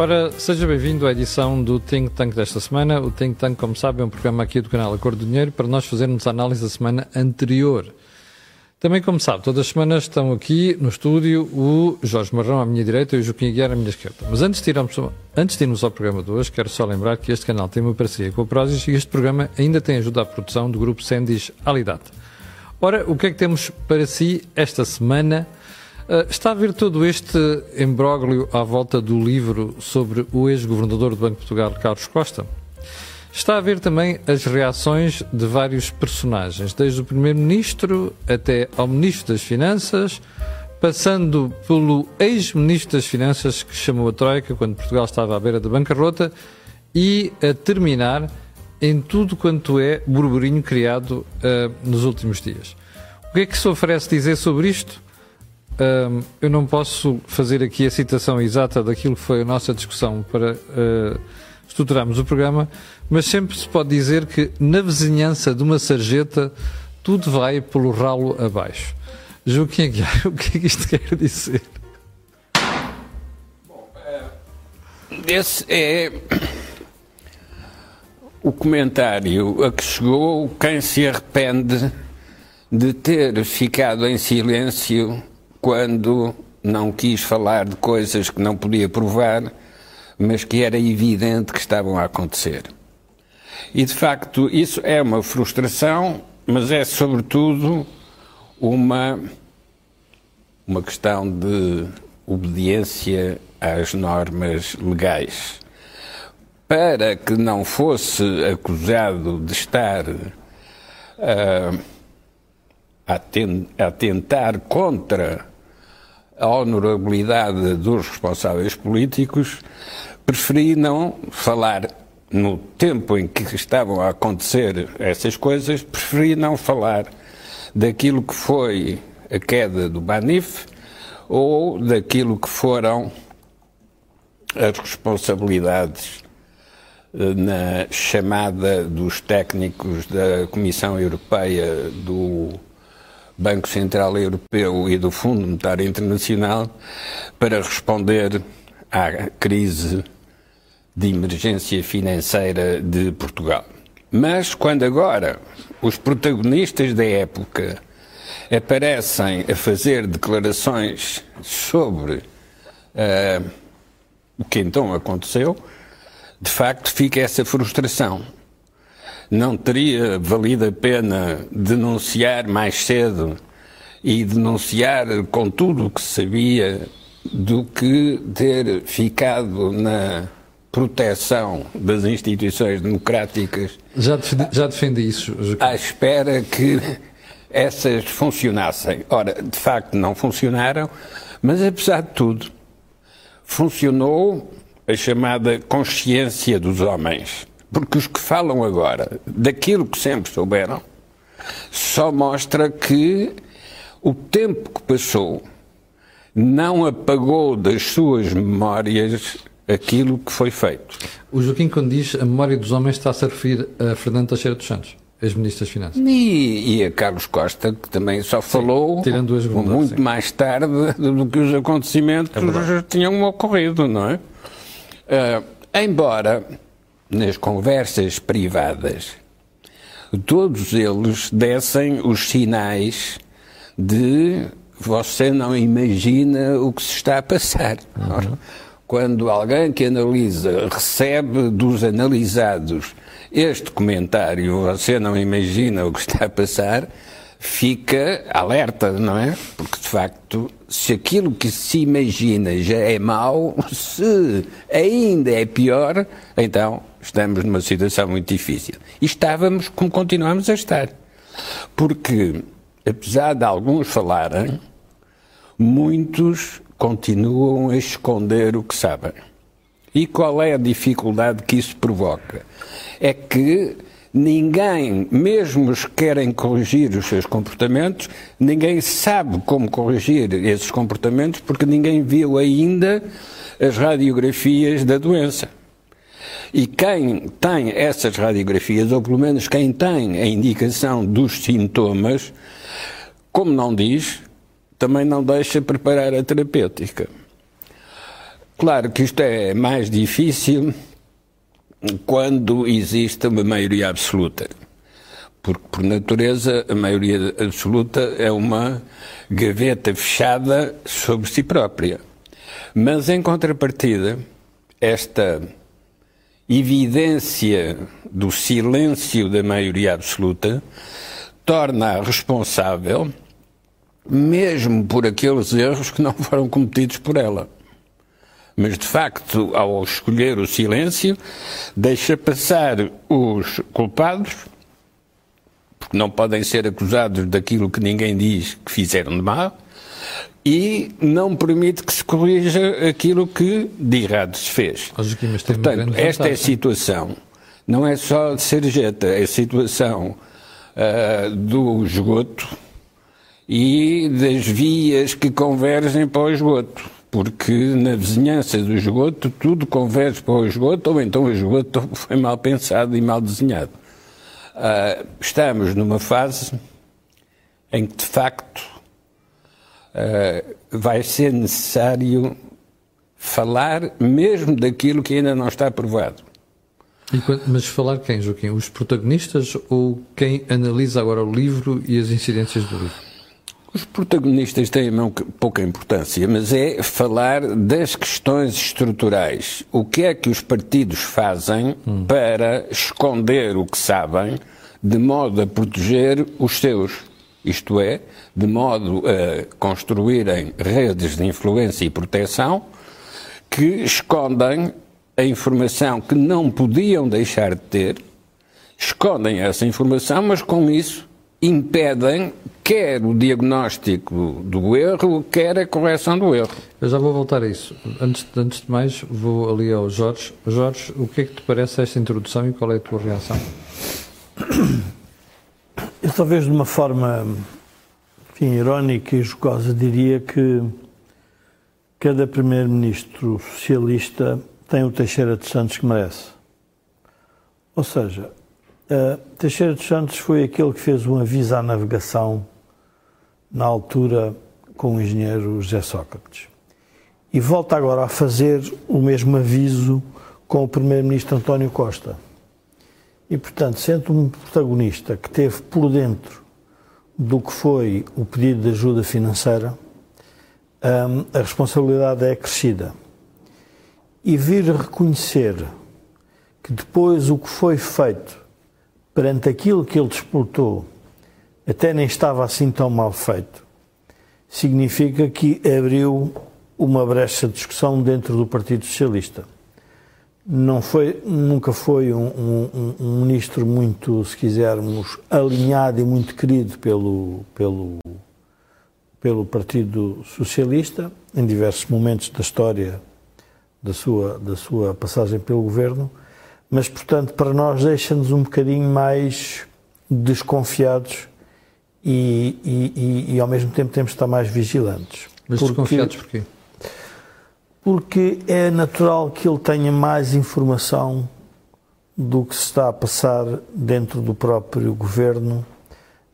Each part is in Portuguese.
Ora, seja bem-vindo à edição do Think Tank desta semana. O Think Tank, como sabe, é um programa aqui do canal Acordo do Dinheiro para nós fazermos a análise da semana anterior. Também, como sabe, todas as semanas estão aqui no estúdio o Jorge Marrão à minha direita e o Joaquim Aguiar à minha esquerda. Mas antes de, irmos, antes de irmos ao programa de hoje, quero só lembrar que este canal tem uma parceria com a Prozis e este programa ainda tem ajuda à produção do grupo Sendis Alidade. Ora, o que é que temos para si esta semana? Uh, está a ver todo este imbróglio à volta do livro sobre o ex-governador do Banco de Portugal, Carlos Costa? Está a ver também as reações de vários personagens, desde o Primeiro-Ministro até ao Ministro das Finanças, passando pelo ex-Ministro das Finanças que chamou a Troika quando Portugal estava à beira da bancarrota e a terminar em tudo quanto é burburinho criado uh, nos últimos dias. O que é que se oferece dizer sobre isto? Uh, eu não posso fazer aqui a citação exata daquilo que foi a nossa discussão para uh, estruturarmos o programa, mas sempre se pode dizer que na vizinhança de uma sarjeta tudo vai pelo ralo abaixo. Joaquim Aguiar, o que é que isto quer dizer? Bom, esse é o comentário a que chegou quem se arrepende de ter ficado em silêncio quando não quis falar de coisas que não podia provar, mas que era evidente que estavam a acontecer. E de facto, isso é uma frustração, mas é sobretudo uma, uma questão de obediência às normas legais para que não fosse acusado de estar uh, a, ten a tentar contra a honorabilidade dos responsáveis políticos, preferi não falar no tempo em que estavam a acontecer essas coisas, preferi não falar daquilo que foi a queda do Banif ou daquilo que foram as responsabilidades na chamada dos técnicos da Comissão Europeia, do Banco Central Europeu e do Fundo Monetário Internacional para responder à crise de emergência financeira de Portugal. Mas quando agora os protagonistas da época aparecem a fazer declarações sobre uh, o que então aconteceu, de facto fica essa frustração. Não teria valido a pena denunciar mais cedo e denunciar com tudo o que sabia do que ter ficado na proteção das instituições democráticas. Já defendi, já defendi isso. À espera que essas funcionassem. Ora, de facto não funcionaram, mas apesar de tudo, funcionou a chamada consciência dos homens. Porque os que falam agora daquilo que sempre souberam só mostra que o tempo que passou não apagou das suas memórias aquilo que foi feito. O Joaquim, quando diz a memória dos homens, está-se a referir a Fernando Teixeira dos Santos, ex-ministro das Finanças. E, e, a Carlos Costa, que também só falou sim, muito sim. mais tarde do que os acontecimentos é tinham ocorrido, não é? Uh, embora nas conversas privadas todos eles dessem os sinais de você não imagina o que se está a passar. Uhum. Quando alguém que analisa recebe dos analisados este comentário, você não imagina o que está a passar, fica alerta, não é? Porque, de facto, se aquilo que se imagina já é mau, se ainda é pior, então estamos numa situação muito difícil. E estávamos como continuamos a estar. Porque, apesar de alguns falarem, muitos continuam a esconder o que sabem. E qual é a dificuldade que isso provoca? É que ninguém, mesmo os que querem corrigir os seus comportamentos, ninguém sabe como corrigir esses comportamentos porque ninguém viu ainda as radiografias da doença. E quem tem essas radiografias, ou pelo menos quem tem a indicação dos sintomas, como não diz, também não deixa preparar a terapêutica. Claro que isto é mais difícil quando existe uma maioria absoluta. Porque, por natureza, a maioria absoluta é uma gaveta fechada sobre si própria. Mas, em contrapartida, esta evidência do silêncio da maioria absoluta torna-a responsável mesmo por aqueles erros que não foram cometidos por ela. Mas, de facto, ao escolher o silêncio, deixa passar os culpados, porque não podem ser acusados daquilo que ninguém diz que fizeram de mal, e não permite que se corrija aquilo que de errado se fez. Portanto, esta é a situação. Não é só de Sergeta, é a situação uh, do esgoto e das vias que convergem para o esgoto. Porque na vizinhança do esgoto tudo converge para o esgoto, ou então o esgoto foi mal pensado e mal desenhado. Uh, estamos numa fase em que, de facto, uh, vai ser necessário falar mesmo daquilo que ainda não está aprovado. Mas falar quem, Joaquim? Os protagonistas ou quem analisa agora o livro e as incidências do livro? Os protagonistas têm pouca importância, mas é falar das questões estruturais. O que é que os partidos fazem hum. para esconder o que sabem, de modo a proteger os seus? Isto é, de modo a construírem redes de influência e proteção que escondem a informação que não podiam deixar de ter, escondem essa informação, mas com isso impedem quer o diagnóstico do erro, quer a correção do erro. Eu já vou voltar a isso. Antes, antes de mais, vou ali ao Jorge. Jorge, o que é que te parece esta introdução e qual é a tua reação? Talvez de uma forma enfim, irónica e jocosa diria que cada primeiro-ministro socialista tem o Teixeira de Santos que merece. Ou seja, Uh, Teixeira dos Santos foi aquele que fez um aviso à navegação na altura com o engenheiro José Sócrates. E volta agora a fazer o mesmo aviso com o primeiro-ministro António Costa. E, portanto, sendo um protagonista que teve por dentro do que foi o pedido de ajuda financeira, um, a responsabilidade é acrescida. E vir reconhecer que depois o que foi feito perante aquilo que ele disputou, até nem estava assim tão mal feito, significa que abriu uma brecha de discussão dentro do Partido Socialista. Não foi, nunca foi um, um, um ministro muito, se quisermos, alinhado e muito querido pelo, pelo, pelo Partido Socialista, em diversos momentos da história da sua, da sua passagem pelo governo, mas, portanto, para nós deixa-nos um bocadinho mais desconfiados e, e, e, e, ao mesmo tempo temos de estar mais vigilantes. Mas porque, desconfiados porquê? Porque é natural que ele tenha mais informação do que se está a passar dentro do próprio governo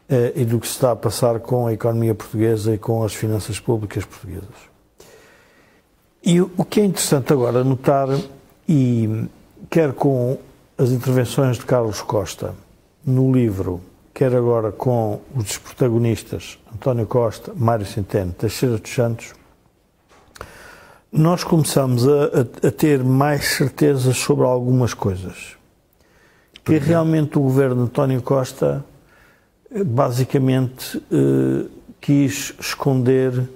eh, e do que se está a passar com a economia portuguesa e com as finanças públicas portuguesas. E o que é interessante agora notar, e quer com as intervenções de Carlos Costa no livro, quer agora com os protagonistas António Costa, Mário Centeno, Teixeira dos Santos, nós começamos a, a, a ter mais certezas sobre algumas coisas. Que realmente o governo de António Costa eh, basicamente eh, quis esconder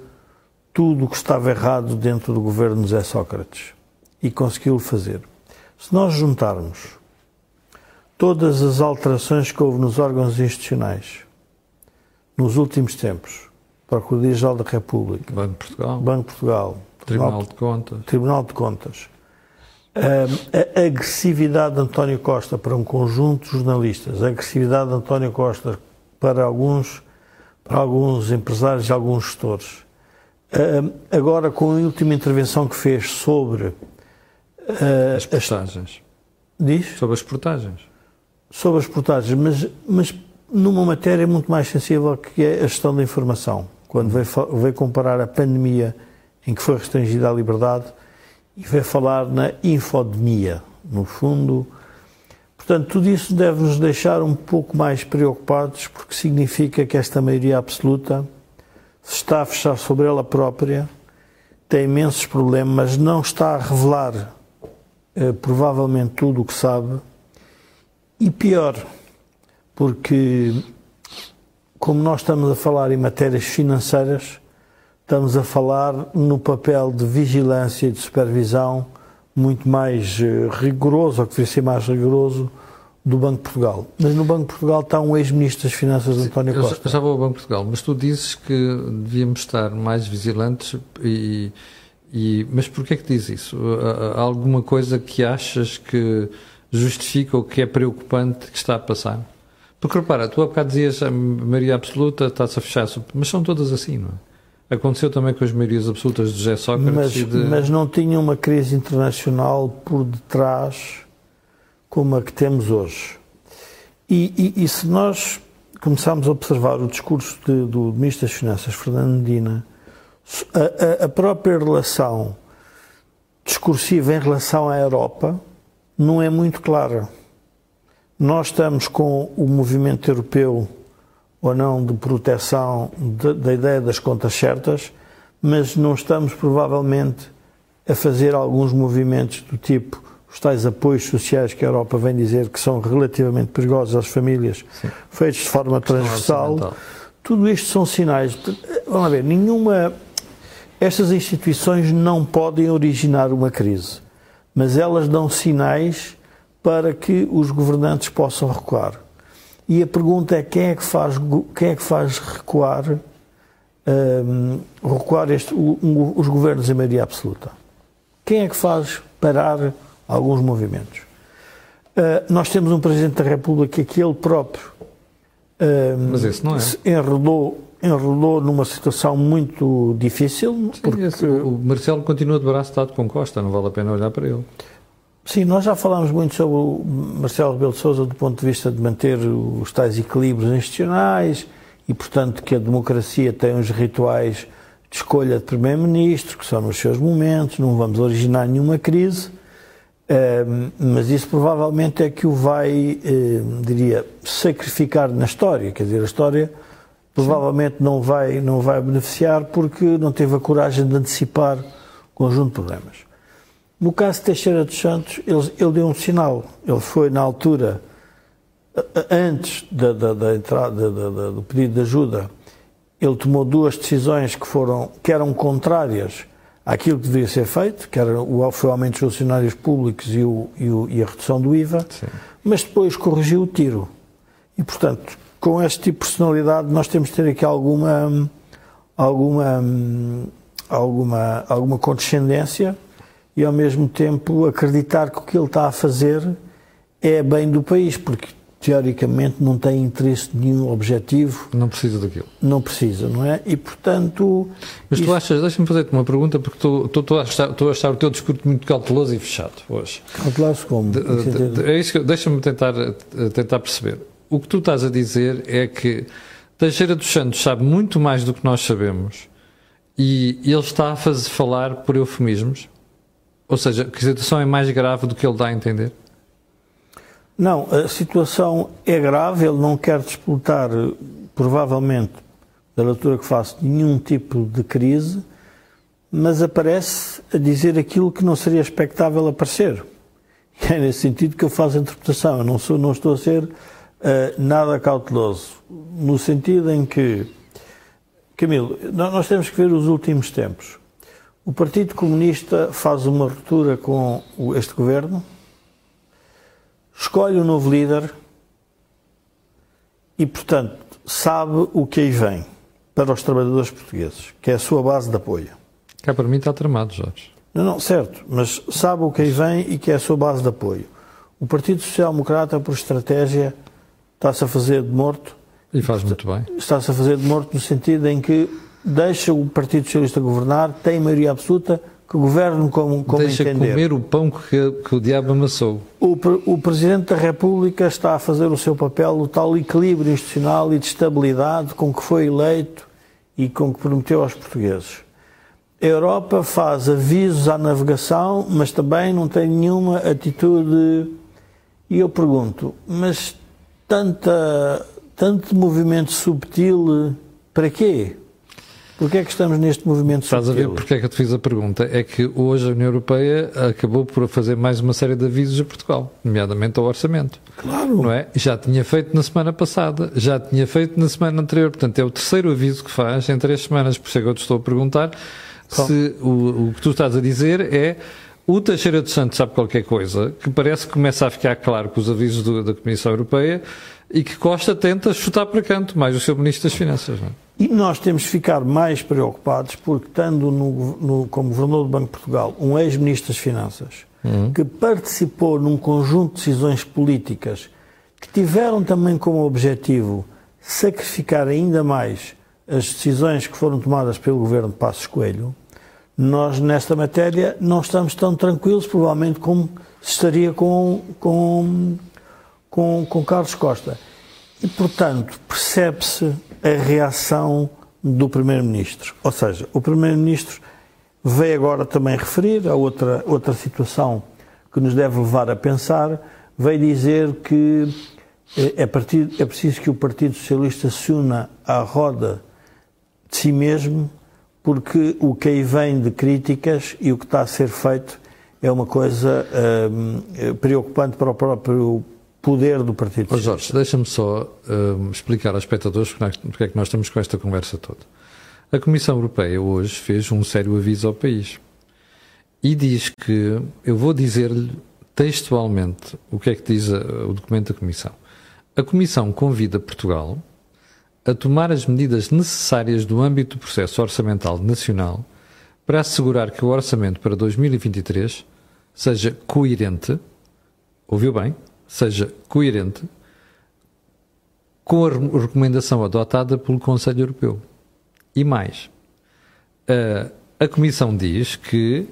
tudo o que estava errado dentro do governo de José Sócrates e conseguiu fazer. Se nós juntarmos todas as alterações que houve nos órgãos institucionais nos últimos tempos, Procuradoria-Geral da República, Banco de Portugal, Banco de Portugal Tribunal de Contas, Tribunal de Contas a agressividade de António Costa para um conjunto de jornalistas, a agressividade de António Costa para alguns, para alguns empresários e alguns gestores. Agora, com a última intervenção que fez sobre Uh, as portagens. As, diz? Sobre as portagens. Sobre as portagens, mas, mas numa matéria muito mais sensível que é a gestão da informação. Quando veio, veio comparar a pandemia em que foi restringida a liberdade e veio falar na infodemia. No fundo, Portanto, tudo isso deve nos deixar um pouco mais preocupados, porque significa que esta maioria absoluta se está a fechar sobre ela própria, tem imensos problemas, não está a revelar eh, provavelmente tudo o que sabe, e pior, porque como nós estamos a falar em matérias financeiras, estamos a falar no papel de vigilância e de supervisão muito mais eh, rigoroso, ou que devia ser mais rigoroso, do Banco de Portugal. Mas no Banco de Portugal está um ex-ministro das Finanças, António Costa. Eu já vou ao Banco de Portugal, mas tu dizes que devíamos estar mais vigilantes e... e mas porquê é que diz isso? Há alguma coisa que achas que justifica ou que é preocupante que está a passar? Porque repara, tu há bocado dizias a maioria absoluta está-se a fechar, mas são todas assim, não é? Aconteceu também com as maiorias absolutas de José Sócrates mas, de... mas não tinha uma crise internacional por detrás como a que temos hoje. E, e, e se nós começarmos a observar o discurso de, do Ministro das Finanças, Fernando Medina, a, a, a própria relação discursiva em relação à Europa não é muito clara. Nós estamos com o movimento europeu ou não de proteção da ideia das contas certas, mas não estamos provavelmente a fazer alguns movimentos do tipo os tais apoios sociais que a Europa vem dizer que são relativamente perigosos às famílias, Sim. feitos de forma transversal. Tudo isto são sinais. De, vamos ver, nenhuma. Estas instituições não podem originar uma crise, mas elas dão sinais para que os governantes possam recuar. E a pergunta é quem é que faz, quem é que faz recuar, um, recuar este, um, os governos em maioria absoluta? Quem é que faz parar alguns movimentos? Uh, nós temos um Presidente da República que ele próprio um, Mas esse não é. enredou, enredou numa situação muito difícil. Sim, porque... Esse, o Marcelo continua de braço dado com Costa, não vale a pena olhar para ele. Sim, nós já falámos muito sobre o Marcelo Rebelo de Sousa do ponto de vista de manter os tais equilíbrios institucionais e, portanto, que a democracia tem uns rituais de escolha de primeiro-ministro, que são nos seus momentos, não vamos originar nenhuma crise, mas isso provavelmente é que o vai, diria, sacrificar na história, quer dizer, a história provavelmente não vai, não vai beneficiar porque não teve a coragem de antecipar o conjunto de problemas. No caso de Teixeira dos Santos, ele, ele deu um sinal. Ele foi, na altura, antes da, da, da entrada da, do pedido de ajuda, ele tomou duas decisões que, foram, que eram contrárias àquilo que devia ser feito, que era o, foi o aumento dos funcionários públicos e, o, e, o, e a redução do IVA, Sim. mas depois corrigiu o tiro. E, portanto, com este tipo de personalidade, nós temos de ter aqui alguma, alguma, alguma, alguma condescendência e ao mesmo tempo acreditar que o que ele está a fazer é bem do país, porque teoricamente não tem interesse nenhum objetivo. Não precisa daquilo. Não precisa, não é? E portanto. Mas tu achas, deixa-me fazer-te uma pergunta, porque estou a, achar, a achar o teu discurso muito cauteloso e fechado hoje. Cauteloso como? De, de, de, é isso que deixa-me tentar, tentar perceber. O que tu estás a dizer é que Teixeira dos Santos sabe muito mais do que nós sabemos e ele está a fazer falar por eufemismos. Ou seja, que a situação é mais grave do que ele dá a entender? Não, a situação é grave, ele não quer disputar, provavelmente, da leitura que faço, nenhum tipo de crise, mas aparece a dizer aquilo que não seria expectável aparecer. E é nesse sentido que eu faço a interpretação. Eu não, sou, não estou a ser uh, nada cauteloso, no sentido em que, Camilo, nós temos que ver os últimos tempos. O Partido Comunista faz uma ruptura com este governo, escolhe um novo líder e, portanto, sabe o que aí vem para os trabalhadores portugueses, que é a sua base de apoio. Cá para mim está tramado, Jorge. Não, não, certo, mas sabe o que aí vem e que é a sua base de apoio. O Partido Social Democrata, por estratégia, está-se a fazer de morto. E faz muito bem. Está-se a fazer de morto no sentido em que deixa o Partido Socialista governar, tem maioria absoluta, que governe como, como deixa entender. comer o pão que, que o diabo amassou. O, o Presidente da República está a fazer o seu papel, o tal equilíbrio institucional e de estabilidade com que foi eleito e com que prometeu aos portugueses. A Europa faz avisos à navegação, mas também não tem nenhuma atitude. E eu pergunto, mas tanta, tanto movimento subtil, para quê? Porquê é que estamos neste movimento Estás a ver porque é que eu te fiz a pergunta? É que hoje a União Europeia acabou por fazer mais uma série de avisos a Portugal, nomeadamente ao orçamento. Claro. Não é? Já tinha feito na semana passada, já tinha feito na semana anterior. Portanto, é o terceiro aviso que faz em três semanas. Por isso é que eu te estou a perguntar se o, o que tu estás a dizer é o Teixeira dos Santos sabe qualquer coisa, que parece que começa a ficar claro com os avisos do, da Comissão Europeia e que Costa tenta chutar para canto, mais o seu Ministro das Finanças. Não é? E nós temos de ficar mais preocupados porque, estando no, no, como Governador do Banco de Portugal, um ex-Ministro das Finanças, uhum. que participou num conjunto de decisões políticas que tiveram também como objetivo sacrificar ainda mais as decisões que foram tomadas pelo Governo de Passos Coelho, nós, nesta matéria, não estamos tão tranquilos, provavelmente, como se estaria com, com, com, com Carlos Costa. E, portanto, percebe-se a reação do Primeiro-Ministro. Ou seja, o Primeiro-Ministro veio agora também referir a outra, outra situação que nos deve levar a pensar, veio dizer que é, partido, é preciso que o Partido Socialista se una à roda de si mesmo porque o que aí vem de críticas e o que está a ser feito é uma coisa hum, preocupante para o próprio poder do Partido oh, Jorge, deixa-me só hum, explicar aos espectadores porque é que nós estamos com esta conversa toda. A Comissão Europeia hoje fez um sério aviso ao país e diz que, eu vou dizer-lhe textualmente o que é que diz o documento da Comissão. A Comissão convida Portugal a tomar as medidas necessárias do âmbito do processo orçamental nacional para assegurar que o orçamento para 2023 seja coerente, ouviu bem, seja coerente com a recomendação adotada pelo Conselho Europeu. E mais, a, Comissão diz que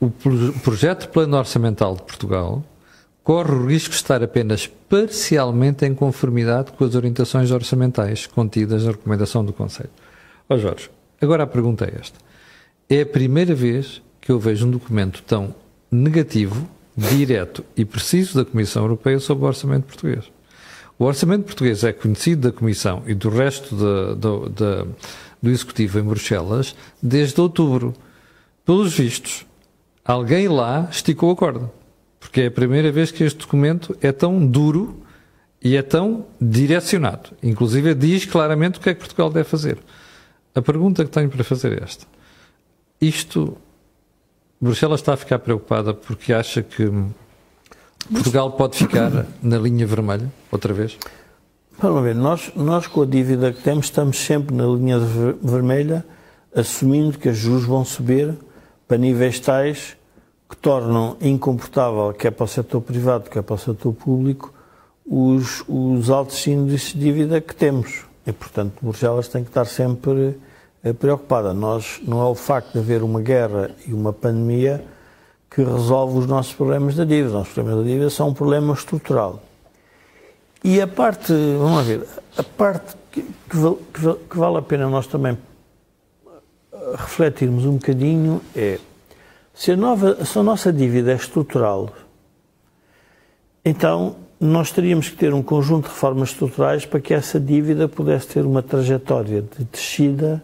o projeto de plano orçamental de Portugal corre o risco de estar apenas parcialmente em conformidade com as orientações orçamentais contidas na recomendação do Conselho. Ó Jorge, agora a pergunta é esta. É a primeira vez que eu vejo um documento tão negativo, direto e preciso da Comissão Europeia sobre o orçamento português. O orçamento português é conhecido da Comissão e do resto de, de, de, do Executivo em Bruxelas desde outubro. Pelos vistos, alguém lá esticou a corda porque é a primeira vez que este documento é tão duro e é tão direcionado. Inclusive diz claramente o que é que Portugal deve fazer. A pergunta que tenho para fazer é esta. Isto, Bruxelas está a ficar preocupada porque acha que Portugal pode ficar na linha vermelha outra vez? Vamos ver, nós, nós com a dívida que temos estamos sempre na linha vermelha, assumindo que os juros vão subir para níveis tais que tornam incomportável, quer para o setor privado, quer para o setor público, os, os altos índices de dívida que temos. E, portanto, Bruxelas tem que estar sempre preocupada. Nós, não é o facto de haver uma guerra e uma pandemia que resolve os nossos problemas da dívida. Os nossos problemas da dívida são um problema estrutural. E a parte, vamos ver, a parte que, que, que vale a pena nós também refletirmos um bocadinho é se a, nova, se a nossa dívida é estrutural, então nós teríamos que ter um conjunto de reformas estruturais para que essa dívida pudesse ter uma trajetória de descida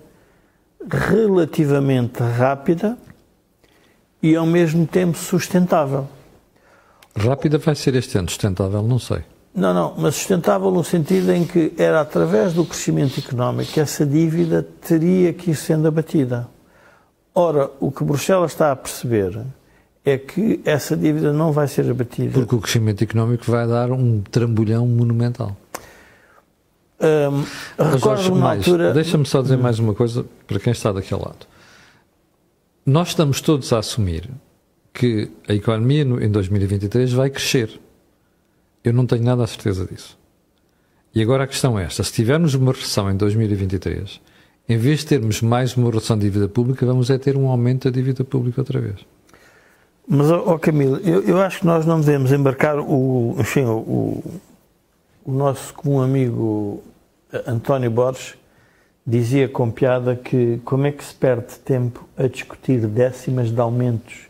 relativamente rápida e ao mesmo tempo sustentável. Rápida vai ser este ano, sustentável não sei. Não, não, mas sustentável no sentido em que era através do crescimento económico que essa dívida teria que ir sendo abatida. Ora, o que Bruxelas está a perceber é que essa dívida não vai ser abatida. Porque o crescimento económico vai dar um trambolhão monumental. Um, Recordo-me na altura. Deixa-me só dizer mais uma coisa para quem está daquele lado. Nós estamos todos a assumir que a economia em 2023 vai crescer. Eu não tenho nada a certeza disso. E agora a questão é esta: se tivermos uma recessão em 2023 em vez de termos mais uma redução de dívida pública, vamos é ter um aumento da dívida pública outra vez. Mas, ó oh, Camilo, eu, eu, acho que nós não devemos embarcar o, enfim, o, o nosso comum amigo António Borges dizia com piada que como é que se perde tempo a discutir décimas de aumentos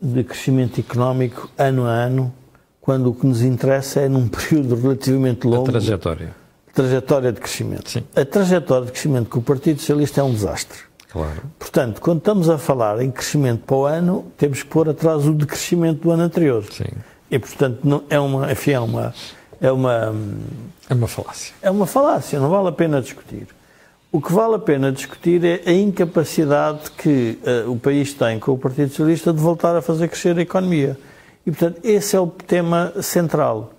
de crescimento económico ano a ano, quando o que nos interessa é num período relativamente longo. A trajetória. Trajetória de crescimento. Sim. A trajetória de crescimento com o Partido Socialista é um desastre. Claro. Portanto, quando estamos a falar em crescimento para o ano, temos que pôr atrás o decrescimento do ano anterior. Sim. E, portanto, não, é uma, enfim, é uma, é uma, É uma falácia. é uma falácia, não vale a pena discutir. O que vale a pena discutir é a incapacidade que eh, o país tem com o Partido Socialista de voltar a fazer crescer a economia. E, portanto, esse é o tema central.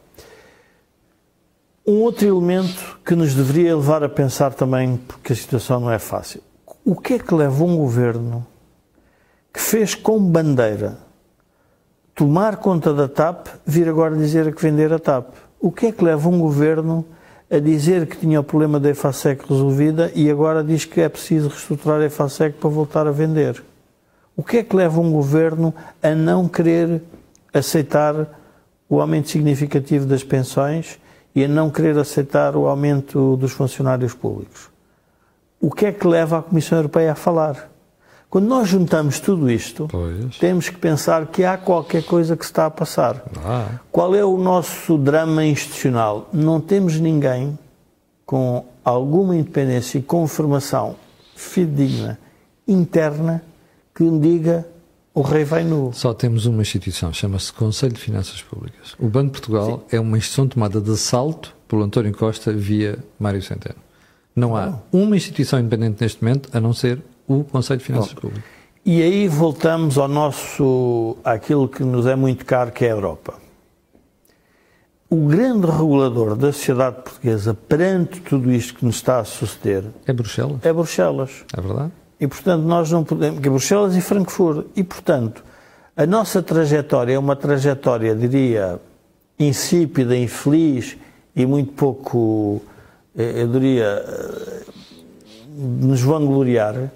Um outro elemento que nos deveria levar a pensar também, porque a situação não é fácil. O que é que leva um governo que fez com bandeira tomar conta da TAP, vir agora dizer que vender a TAP? O que é que leva um governo a dizer que tinha o problema da EFASEC resolvida e agora diz que é preciso reestruturar a EFASEC para voltar a vender? O que é que leva um governo a não querer aceitar o aumento significativo das pensões e a não querer aceitar o aumento dos funcionários públicos? O que é que leva a Comissão Europeia a falar? Quando nós juntamos tudo isto, Pois. temos que pensar que há qualquer coisa que se está a passar. Ah, Qual é o nosso drama institucional? Não temos ninguém com alguma independência e confirmação fidedigna interna que diga o rei vai nu. só temos uma instituição, chama-se Conselho de Finanças Públicas. O Banco de Portugal é uma instituição tomada de assalto pelo António Costa via Mário Centeno. Não há uma instituição independente neste momento, a não ser o Conselho de Finanças Públicas. E aí voltamos ao nosso, àquilo que nos é muito caro, que é a Europa. O grande regulador da sociedade portuguesa perante tudo isto que nos está a suceder É Bruxelas, é Bruxelas. é verdade? E, portanto, nós não podemos. Que é Bruxelas e Frankfurt. E, portanto, a nossa trajetória é uma trajetória, diria, insípida, infeliz e muito pouco, eh, eu diria, eh, nos vangloriar.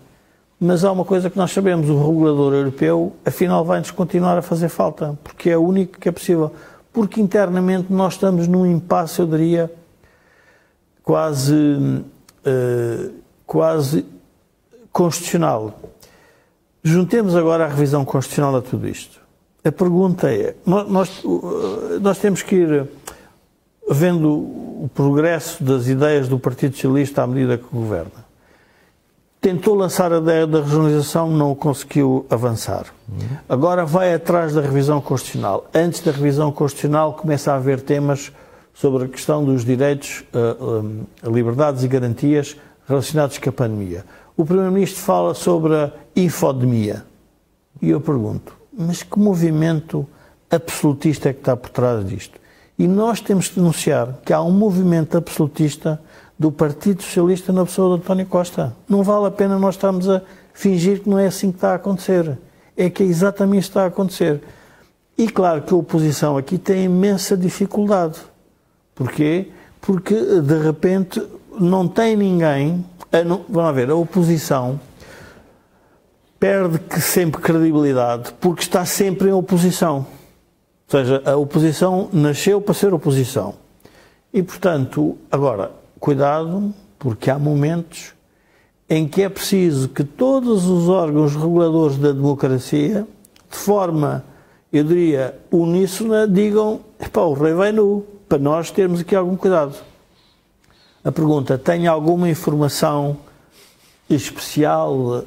Mas há uma coisa que nós sabemos: o regulador europeu, afinal, vai-nos continuar a fazer falta, porque é o único que é possível. Porque internamente nós estamos num impasse, eu diria, quase. eh, quase constitucional. Juntemos agora a revisão constitucional a tudo isto. A pergunta é: nós, uh, nós temos que ir vendo o progresso das ideias do Partido Socialista à medida que governa. Tentou lançar a ideia da regionalização, não conseguiu avançar. Agora vai atrás da revisão constitucional. Antes da revisão constitucional começa a haver temas sobre a questão dos direitos, uh, um, liberdades e garantias relacionados com a pandemia. O Primeiro-Ministro fala sobre a infodemia. E eu pergunto, mas que movimento absolutista é que está por trás disto? E nós temos que denunciar que há um movimento absolutista do Partido Socialista na pessoa de António Costa. Não vale a pena nós estarmos a fingir que não é assim que está a acontecer. É que é exatamente isso que está a acontecer. E claro que a oposição aqui tem imensa dificuldade. Porquê? Porque de repente não tem ninguém. A não, vamos ver, a oposição perde que sempre credibilidade porque está sempre em oposição. Ou seja, a oposição nasceu para ser oposição. E, portanto, agora, cuidado, porque há momentos em que é preciso que todos os órgãos reguladores da democracia, de forma, eu diria, uníssona, digam: pá, o rei vai nu, para nós termos aqui algum cuidado. A pergunta: tem alguma informação especial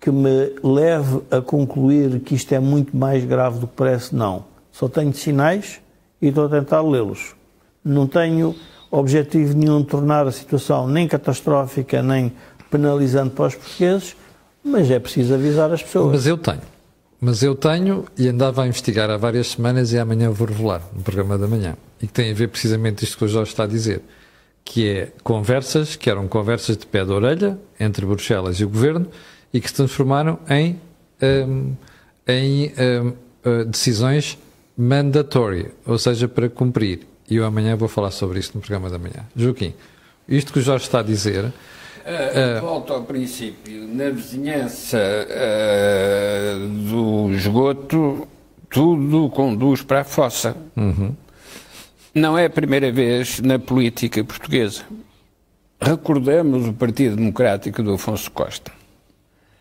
que me leve a concluir que isto é muito mais grave do que parece? Não. Só tenho sinais e estou a tentar lê-los. Não tenho objetivo nenhum de tornar a situação nem catastrófica, nem penalizante para os portugueses, mas é preciso avisar as pessoas. Mas eu tenho. Mas eu tenho e andava a investigar há várias semanas e amanhã vou revelar no programa da manhã. E que tem a ver precisamente isto que o Jorge está a dizer. Que é conversas, que eram conversas de pé de orelha entre Bruxelas e o Governo e que se transformaram em, hum, em hum, uh, decisões mandatórias, ou seja, para cumprir. E eu amanhã vou falar sobre isto no programa da manhã. Joaquim, isto que o Jorge está a dizer, Uh, volto ao princípio. Na vizinhança uh, do esgoto, tudo conduz para a fossa. Não é a primeira vez na política portuguesa. recordemos o Partido Democrático do Afonso Costa.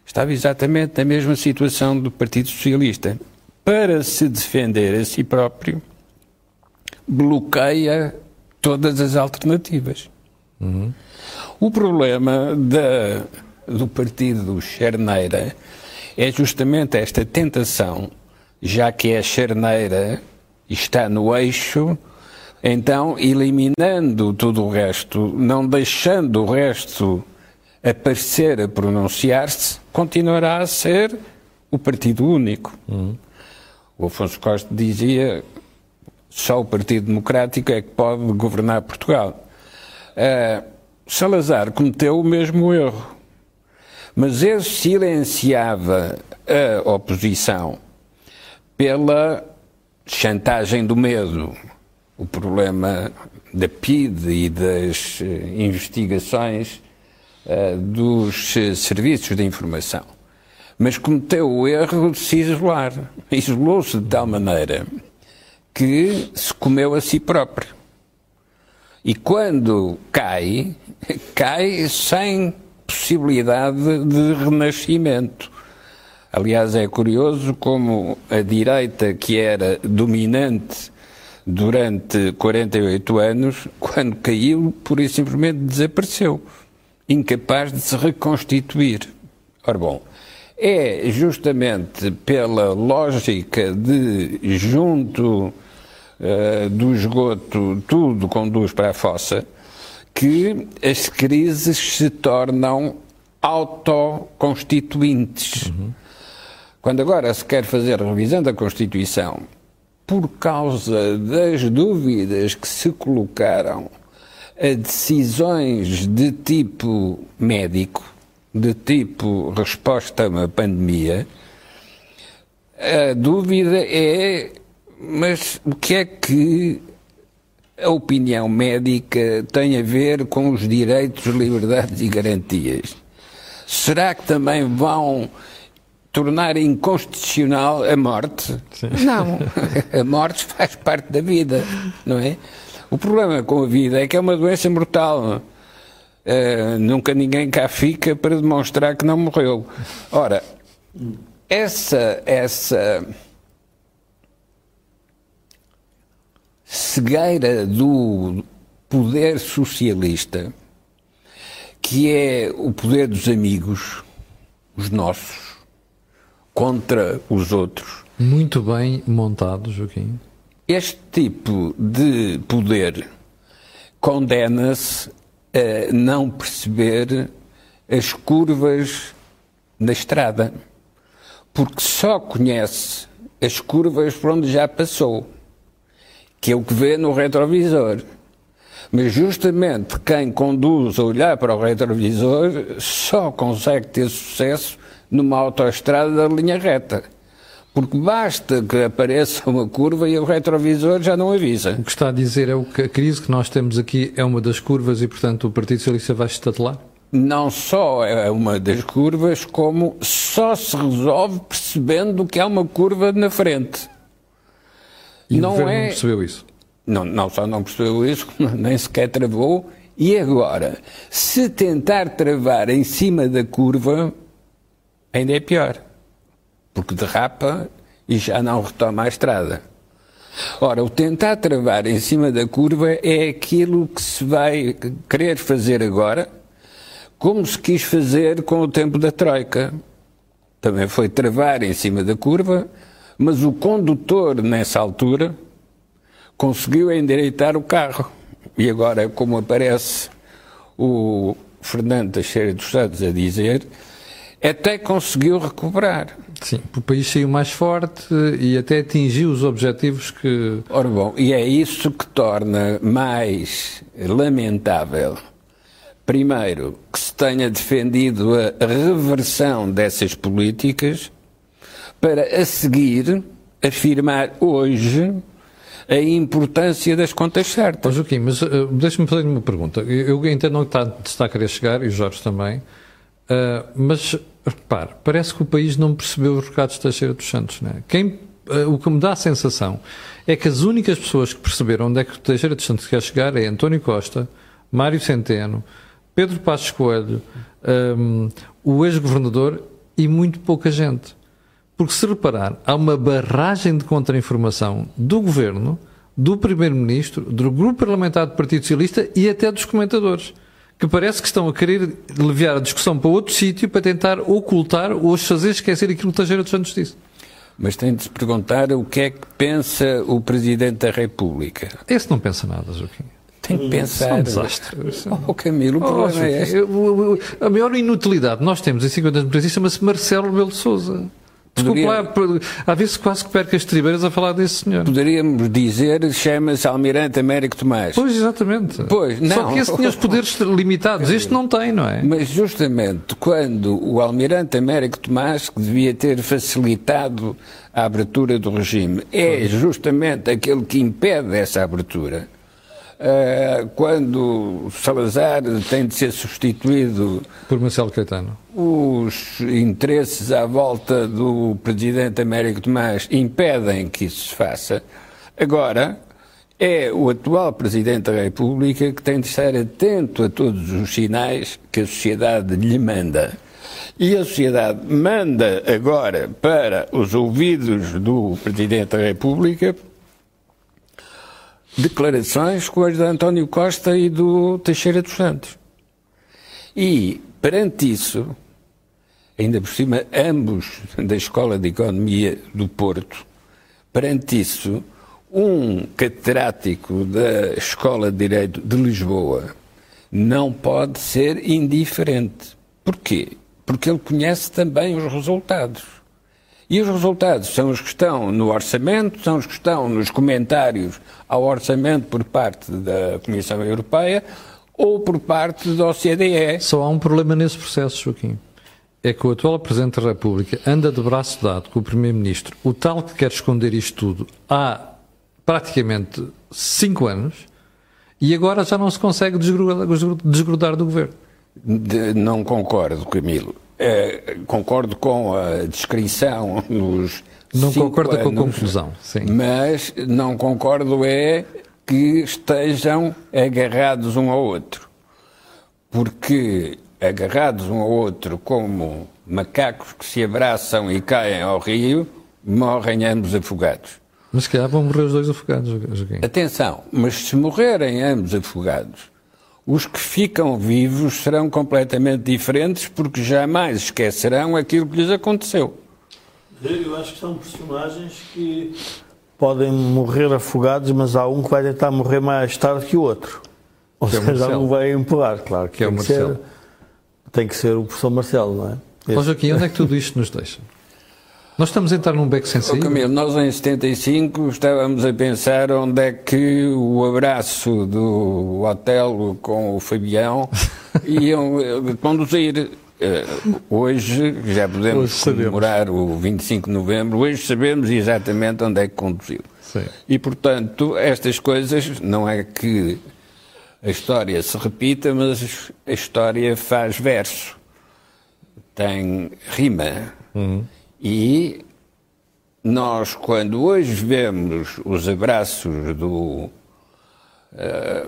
Estava exatamente na mesma situação do Partido Socialista. Para se defender a si próprio, bloqueia todas as alternativas. Uhum. O problema da, do partido Charneira é justamente esta tentação, já que é charneira está no eixo, então eliminando tudo o resto, não deixando o resto aparecer a pronunciar-se, continuará a ser o partido único. Uhum. O Afonso Costa dizia só o Partido Democrático é que pode governar Portugal. Uh, Salazar cometeu o mesmo erro, mas ele silenciava a oposição pela chantagem do medo. O problema da PID e das eh, investigações uh, dos serviços de informação. Mas cometeu o erro de se isolar. Isolou-se de tal maneira que se comeu a si próprio. E quando cai, cai sem possibilidade de renascimento. Aliás, é curioso como a direita, que era dominante durante 48 anos, quando caiu, pura e simplesmente desapareceu, incapaz de se reconstituir. Ora bom, é justamente pela lógica de junto uh, do esgoto tudo conduz para a fossa, que as crises se tornam autoconstituintes. Uhum. Quando agora se quer fazer revisão da Constituição, por causa das dúvidas que se colocaram a decisões de tipo médico, de tipo resposta a uma pandemia, a dúvida é mas o que é que a opinião médica tem a ver com os direitos, liberdades e garantias? Será que também vão tornar inconstitucional a morte? Sim. Não. A morte faz parte da vida, não é? O problema com a vida é que é uma doença mortal. Uh, nunca ninguém cá fica para demonstrar que não morreu. Ora, essa, essa cegueira do poder socialista, que é o poder dos amigos, os nossos, contra os outros. Muito bem montado, Joaquim. Este tipo de poder condena-se a não perceber as curvas na estrada, porque só conhece as curvas por onde já passou que é o que vê no retrovisor. Mas justamente quem conduz a olhar para o retrovisor só consegue ter sucesso numa autoestrada da linha reta. Porque basta que apareça uma curva e o retrovisor já não avisa. O que está a dizer é que a crise que nós temos aqui é uma das curvas e, portanto, o Partido Socialista vai estatelar? Não só é uma das curvas, como só se resolve percebendo que há uma curva na frente. E não o governo é... não percebeu isso? Não, não só não percebeu isso, nem sequer travou. E agora, se tentar travar em cima da curva, ainda é pior. Porque derrapa e já não retoma a estrada. Ora, o tentar travar em cima da curva é aquilo que se vai querer fazer agora, como se quis fazer com o tempo da Troika. Também foi travar em cima da curva, mas o condutor, nessa altura, conseguiu endireitar o carro. E agora, como aparece o Fernando Teixeira dos Santos a dizer, até conseguiu recuperar. Sim, o país saiu mais forte e até atingiu os objetivos que. Ora bom, e é isso que torna mais lamentável, primeiro, que se tenha defendido a reversão dessas políticas para a seguir afirmar hoje a importância das contas certas. Oh, Joaquim, mas uh, deixa-me fazer uma pergunta. Eu, eu entendo onde está, está a querer chegar, e o Jorge também, uh, mas, repare, parece que o país não percebeu os recados de Teixeira dos Santos. Não é? Quem, uh, o que me dá a sensação é que as únicas pessoas que perceberam onde é que Teixeira dos Santos quer chegar é António Costa, Mário Centeno, Pedro Passos Coelho, um, o ex-governador e muito pouca gente. Porque se reparar, há uma barragem de contra-informação do governo, do primeiro-ministro, do grupo parlamentar do Partido Socialista e até dos comentadores, que parece que estão a querer levar a discussão para outro sítio para tentar ocultar ou os fazer esquecer aquilo que Teixeira dos Santos disse. Mas tem de se perguntar o que é que pensa o Presidente da República. Esse não pensa nada, Joaquim. Tem que pensar. É um desastre. Oh, Camilo, o oh, problema é este. A maior inutilidade nós temos em 50 anos de chama-se Marcelo Rebelo de Souza. Poderia... lá, às vezes quase que perca as tribeiras a falar desse senhor. Poderíamos dizer, chama-se Almirante Américo Tomás. Pois, exatamente. Pois, não. Só que esse tinha os poderes limitados, este não tem, não é? Mas justamente quando o Almirante Américo Tomás, que devia ter facilitado a abertura do regime, é justamente aquele que impede essa abertura, Uh, quando Salazar tem de ser substituído por Marcelo Caetano. Os interesses à volta do presidente Américo Tomás impedem que isso se faça. Agora, é o atual Presidente da República que tem de estar atento a todos os sinais que a sociedade lhe manda. E a sociedade manda agora para os ouvidos do Presidente da República declarações como as de António Costa e do Teixeira dos Santos. E, perante isso, ainda por cima, ambos da Escola de Economia do Porto, perante isso, um catedrático da Escola de Direito de Lisboa não pode ser indiferente. Porquê? Porque ele conhece também os resultados. E os resultados são os que estão no orçamento, são os que estão nos comentários ao orçamento por parte da Comissão Europeia ou por parte da OCDE. Só há um problema nesse processo, Joaquim. É que o atual Presidente da República anda de braço dado com o Primeiro-Ministro, o tal que quer esconder isto tudo há praticamente cinco anos, e agora já não se consegue desgrudar, desgrudar do governo. De, não concordo, Camilo. É, concordo com a descrição nos. Não concordo anos, com a conclusão, sim. Mas não concordo é que estejam agarrados um ao outro. Porque agarrados um ao outro como macacos que se abraçam e caem ao rio, morrem ambos afogados. Mas se calhar vão morrer os dois afogados, Joaquim. Atenção, mas se morrerem ambos afogados, os que ficam vivos serão completamente diferentes porque jamais esquecerão aquilo que lhes aconteceu. Eu acho que são personagens que podem morrer afogados, mas há um que vai tentar morrer mais tarde que o outro. Ou que é seja, é um vai empurrar, claro. Que, que é o Marcelo. Ser, tem que ser o professor Marcelo, não é? Ó Joaquim, onde é que tudo isto nos deixa? Nós estamos a entrar num beco sem saída. Oh, Camilo, nós em 75 estávamos a pensar onde é que o abraço do hotel com o Fabião iam eh, conduzir. Uh, hoje já podemos hoje comemorar o 25 de novembro, hoje sabemos exatamente onde é que conduziu. Sim. E, portanto, estas coisas não é que a história se repita, mas a história faz verso. Tem rima. Uhum. E nós, quando hoje vemos os abraços do uh,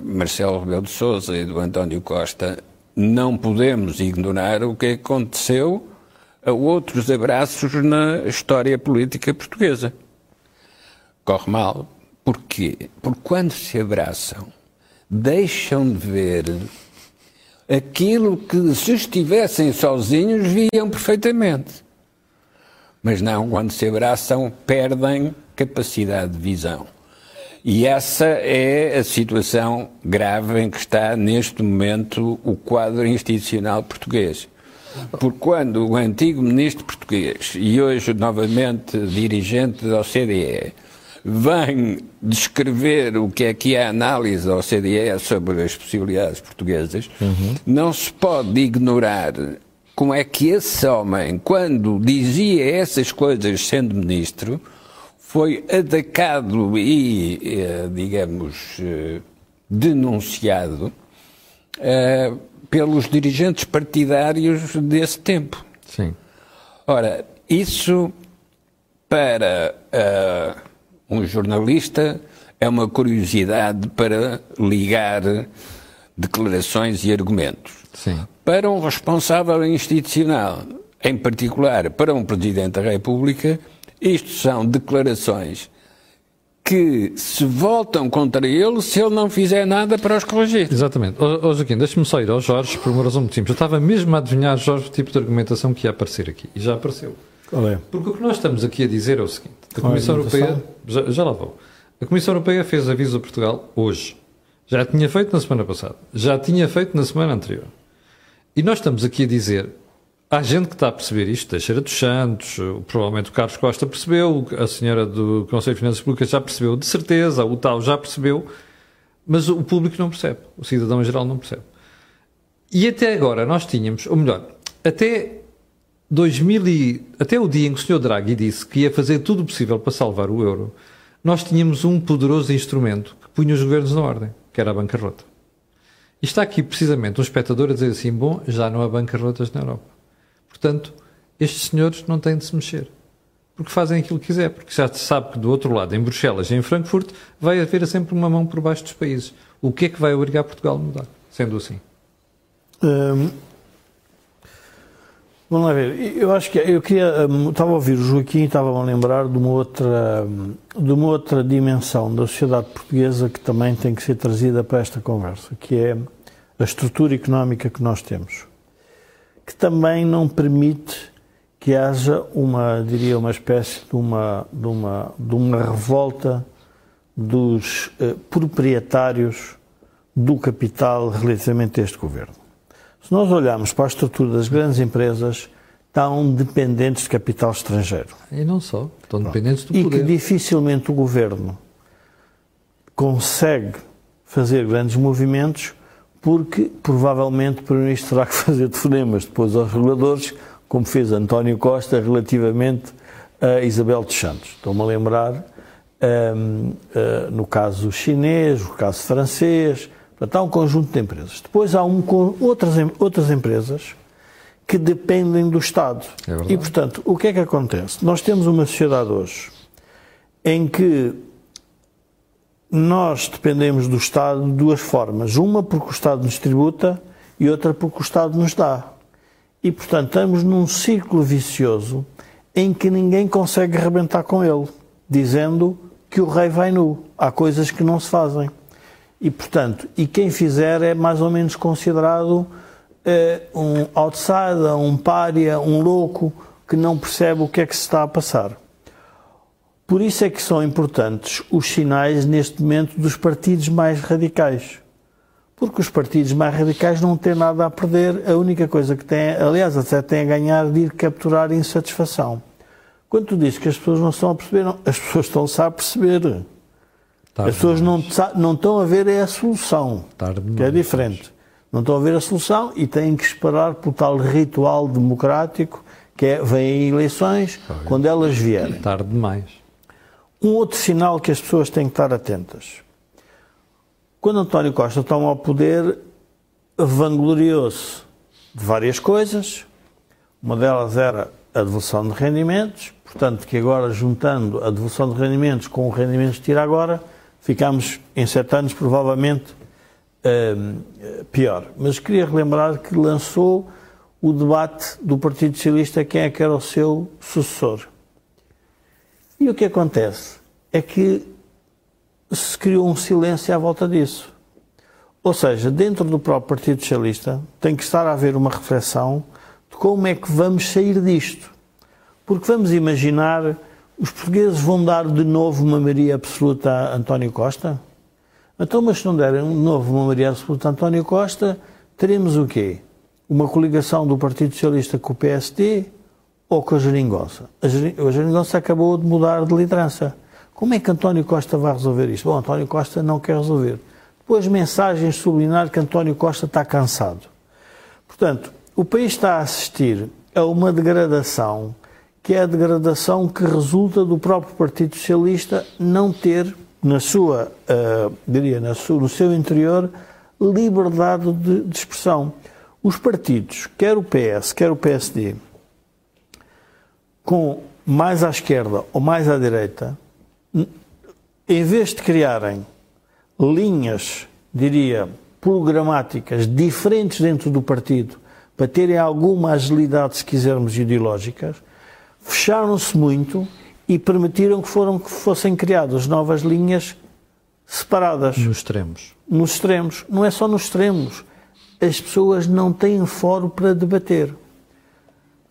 Marcelo Rebelo de Sousa e do António Costa, não podemos ignorar o que aconteceu a outros abraços na história política portuguesa. Corre mal. Porquê? Porque quando se abraçam, deixam de ver aquilo que, se estivessem sozinhos, viam perfeitamente mas não, quando se abraçam, perdem capacidade de visão. E essa é a situação grave em que está neste momento o quadro institucional português. Porque quando o antigo ministro português e hoje novamente dirigente da OCDE vem descrever o que é que é a análise da OCDE sobre as possibilidades portuguesas, uhum. não se pode ignorar como é que esse homem, quando dizia essas coisas sendo ministro, foi atacado e, eh, digamos, eh, denunciado eh, pelos dirigentes partidários desse tempo. Sim. Ora, isso para uh, um jornalista é uma curiosidade para ligar declarações e argumentos. Sim. Para um responsável institucional, em particular para um Presidente da República, isto são declarações que se voltam contra ele se ele não fizer nada para os corrigir. Exatamente. Oh, Joaquim, deixa-me só ir ao Jorge por uma razão muito simples. Eu estava mesmo a adivinhar, Jorge, o tipo de argumentação que ia aparecer aqui. E já apareceu. Qual é? Porque o que nós estamos aqui a dizer é o seguinte: a Comissão Europeia. Já, já lá vou. A Comissão Europeia fez aviso a Portugal hoje. Já tinha feito na semana passada. Já tinha feito na semana anterior. E nós estamos aqui a dizer Há gente que está a perceber isto, Teixeira dos Santos, provavelmente o Carlos Costa percebeu, a senhora do Conselho de Finanças Públicas já percebeu, de certeza, o tal já percebeu, mas o público não percebe, o cidadão em geral não percebe. E até agora nós tínhamos, ou melhor, até 2000 e, até o dia em que o Sr. Draghi disse que ia fazer tudo o possível para salvar o euro, nós tínhamos um poderoso instrumento que punha os governos na ordem, que era a bancarrota. E está aqui precisamente um espectador a dizer assim: bom, já não há bancarrotas na Europa. Portanto, estes senhores não têm de se mexer. Porque fazem aquilo que quiser, porque já se sabe que do outro lado, em Bruxelas e em Frankfurt, vai haver sempre uma mão por baixo dos países. O que é que vai obrigar Portugal a mudar, sendo assim? Hum, vamos lá ver. Eu acho que eu queria. Hum, estava a ouvir o Joaquim e estava a lembrar de uma outra hum, de uma outra dimensão da sociedade portuguesa que também tem que ser trazida para esta conversa, que é a estrutura económica que nós temos que também não permite que haja uma, diria, uma espécie de uma, de uma, de uma revolta dos eh, proprietários do capital relativamente a este governo. Se nós olharmos para a estrutura das grandes empresas, estão dependentes de capital estrangeiro. E não só, estão dependentes do e poder. E que dificilmente o governo consegue fazer grandes movimentos porque provavelmente o Primeiro-Ministro terá que fazer telefonemas depois aos reguladores, como fez António Costa relativamente a Isabel dos Santos. Estou-me a lembrar, um, uh, no caso chinês, no caso francês, portanto, há um conjunto de empresas. Depois há um, outras, outras empresas que dependem do Estado. É e, portanto, o que é que acontece? Nós temos uma sociedade hoje em que nós dependemos do Estado de duas formas. Uma porque o Estado nos tributa e outra porque o Estado nos dá. E, portanto, estamos num círculo vicioso em que ninguém consegue arrebentar com ele, dizendo que o rei vai nu. Há coisas que não se fazem. E, portanto, e quem fizer é mais ou menos considerado eh, um outsider, um pária, um louco que não percebe o que é que se está a passar. Por isso é que são importantes os sinais, neste momento, dos partidos mais radicais. Porque os partidos mais radicais não têm nada a perder, a única coisa que têm, aliás, até têm a ganhar de ir capturar insatisfação. Quando tu dizes que as pessoas não estão a perceber, não, as pessoas estão-se a perceber. As pessoas não, não, estão a ver é a solução, que é diferente. Não estão a ver a solução e têm que esperar por tal ritual democrático que é, vêm eleições, quando elas vierem. Tarde demais. Um outro sinal que as pessoas têm que estar atentas. Quando António Costa toma ao poder, vangloriou-se de várias coisas. Uma delas era a devolução de rendimentos, portanto, que agora, juntando a devolução de rendimentos com o rendimento que tira agora, ficamos em sete anos provavelmente hum, pior. Mas queria relembrar que lançou o debate do Partido Socialista quem é que era o seu sucessor. E o que acontece é que se criou um silêncio à volta disso. Ou seja, dentro do próprio Partido Socialista tem que estar a haver uma reflexão de como é que vamos sair disto. Porque vamos imaginar, os portugueses vão dar de novo uma maioria absoluta a António Costa? Então, mas se não derem de novo uma maioria absoluta a António Costa, teremos o quê? Uma coligação do Partido Socialista com o PSD ou com a geringonça. A geringonça acabou de mudar de liderança. Como é que António Costa vai resolver isto? Bom, António Costa não quer resolver. Depois mensagens subliminares que António Costa está cansado. Portanto, o país está a assistir a uma degradação que é a degradação que resulta do próprio Partido Socialista não ter, na sua, uh, diria, na sua, no seu interior, liberdade de, de expressão. Os partidos, quer o PS, quer o PSD, com mais à esquerda ou mais à direita, em vez de criarem linhas, diria, programáticas diferentes dentro do partido para terem alguma agilidade, se quisermos, ideológicas, fecharam-se muito e permitiram que, foram, que fossem criadas novas linhas separadas. Nos extremos. Nos extremos. Não é só nos extremos. As pessoas não têm fórum para debater.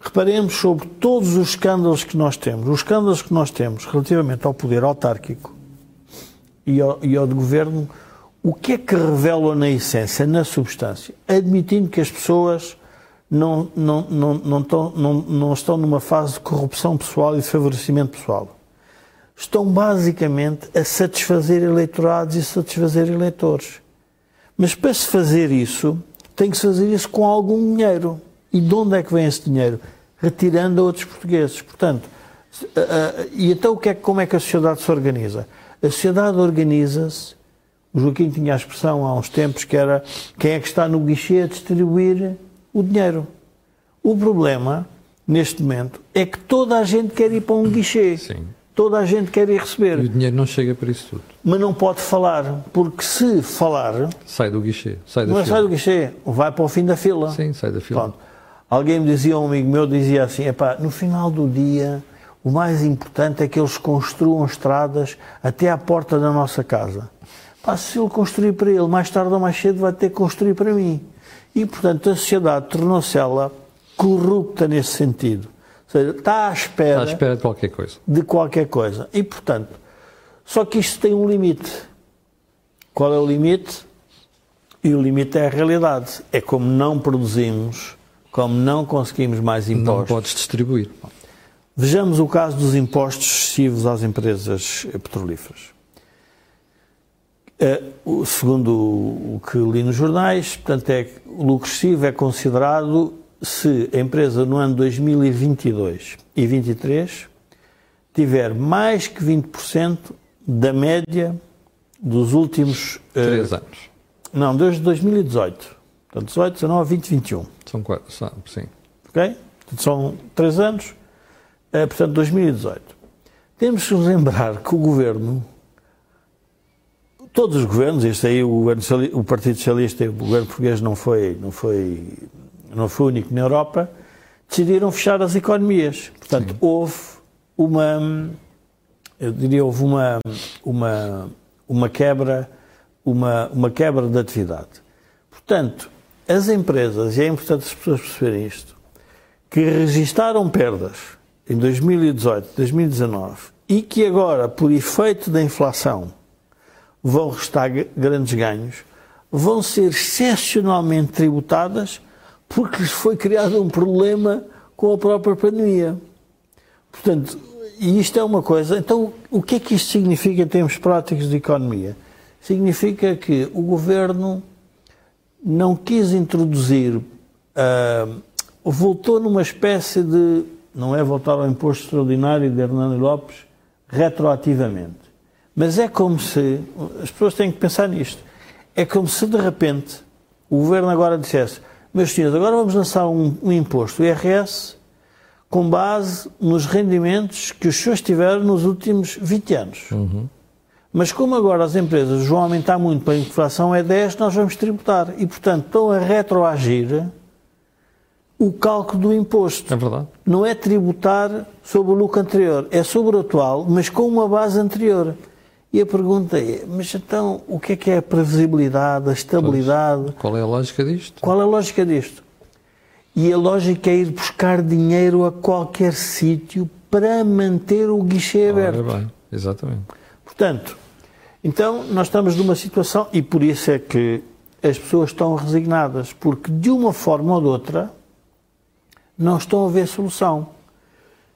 Reparemos sobre todos os escândalos que nós temos. Os escândalos que nós temos relativamente ao poder autárquico e ao, e ao de governo, o que é que revelam na essência, na substância? Admitindo que as pessoas não, não, não, não, estão, não, não estão numa fase de corrupção pessoal e de favorecimento pessoal. Estão basicamente a satisfazer eleitorados e satisfazer eleitores. Mas para se fazer isso, tem que se fazer isso com algum dinheiro. E de onde é que vem esse dinheiro? Retirando a outros portugueses. Portanto, e então o que é, como é que a sociedade se organiza? A sociedade organiza-se, o Joaquim tinha a expressão há uns tempos que era quem é que está no guichê a distribuir o dinheiro. O problema, neste momento, é que toda a gente quer ir para um guichê. Sim. Toda a gente quer ir receber. E o dinheiro não chega para isso tudo. Mas não pode falar, porque se falar. Sai do guichê. Sai da não é fila. sai do guichê, vai para o fim da fila. Sim, sai da fila. Pronto. Alguém me dizia, um amigo meu dizia assim: epá, no final do dia, o mais importante é que eles construam estradas até à porta da nossa casa. Pá, se ele construir para ele, mais tarde ou mais cedo vai ter que construir para mim. E, portanto, a sociedade tornou-se ela corrupta nesse sentido. Ou seja, está à espera, Está à espera de qualquer coisa. de qualquer coisa. E, portanto, só que isto tem um limite. Qual é o limite? E o limite é a realidade. É como não produzimos, como não conseguimos mais Não impostos. podes distribuir. Vejamos o caso dos impostos excessivos às empresas petrolíferas. O- segundo o que li nos jornais, portanto, é que o lucro excessivo é considerado se a empresa no ano 2022 e 2023 tiver mais que 20% da média dos últimos. eh, Três anos. não, desde 2018. Portanto, 18, 19, 20, 21 São quatro. são- Sim. ok? Portanto, São três anos, eh, portanto, 2018. Temos que nos lembrar que o governo, todos os governos, este aí, o, governo o Partido Socialista e o governo português não foi, não foi, não foi único na Europa, decidiram fechar as economias. Portanto, houve uma, eu diria, houve uma, uma, uma quebra, uma, uma quebra de atividade. Portanto, as empresas, e é importante as pessoas perceberem isto, que registaram perdas em 2018, 2019 e que agora, por efeito da inflação, vão restar grandes ganhos, vão ser excepcionalmente tributadas porque lhes foi criado um problema com a própria pandemia. Portanto, e isto é uma coisa. Então, o que é que isto significa em termos práticos de economia? Significa que o governo não quis introduzir, ah, voltou numa espécie de, não é voltar ao imposto extraordinário de Hernando Lopes, retroativamente. Mas é como se, as pessoas têm que pensar nisto, é como se de repente o governo agora dissesse, meus senhores, agora vamos lançar um, um imposto, o IRS, com base nos rendimentos que os senhores tiveram nos últimos 20 anos. Mas como agora as empresas vão aumentar muito para a inflação é 10, nós vamos tributar. E, portanto, estão a retroagir o cálculo do imposto. É verdade. Não é tributar sobre o lucro anterior, é sobre o atual, mas com uma base anterior. E a pergunta é, mas então o que é que é a previsibilidade, a estabilidade? Qual é a lógica disto? Qual é a lógica disto? E a lógica é ir buscar dinheiro a qualquer sítio para manter o guichê aberto. Ora bem, exatamente. Portanto, então nós estamos numa situação, e por isso é que as pessoas estão resignadas, porque de uma forma ou de outra não estão a ver solução.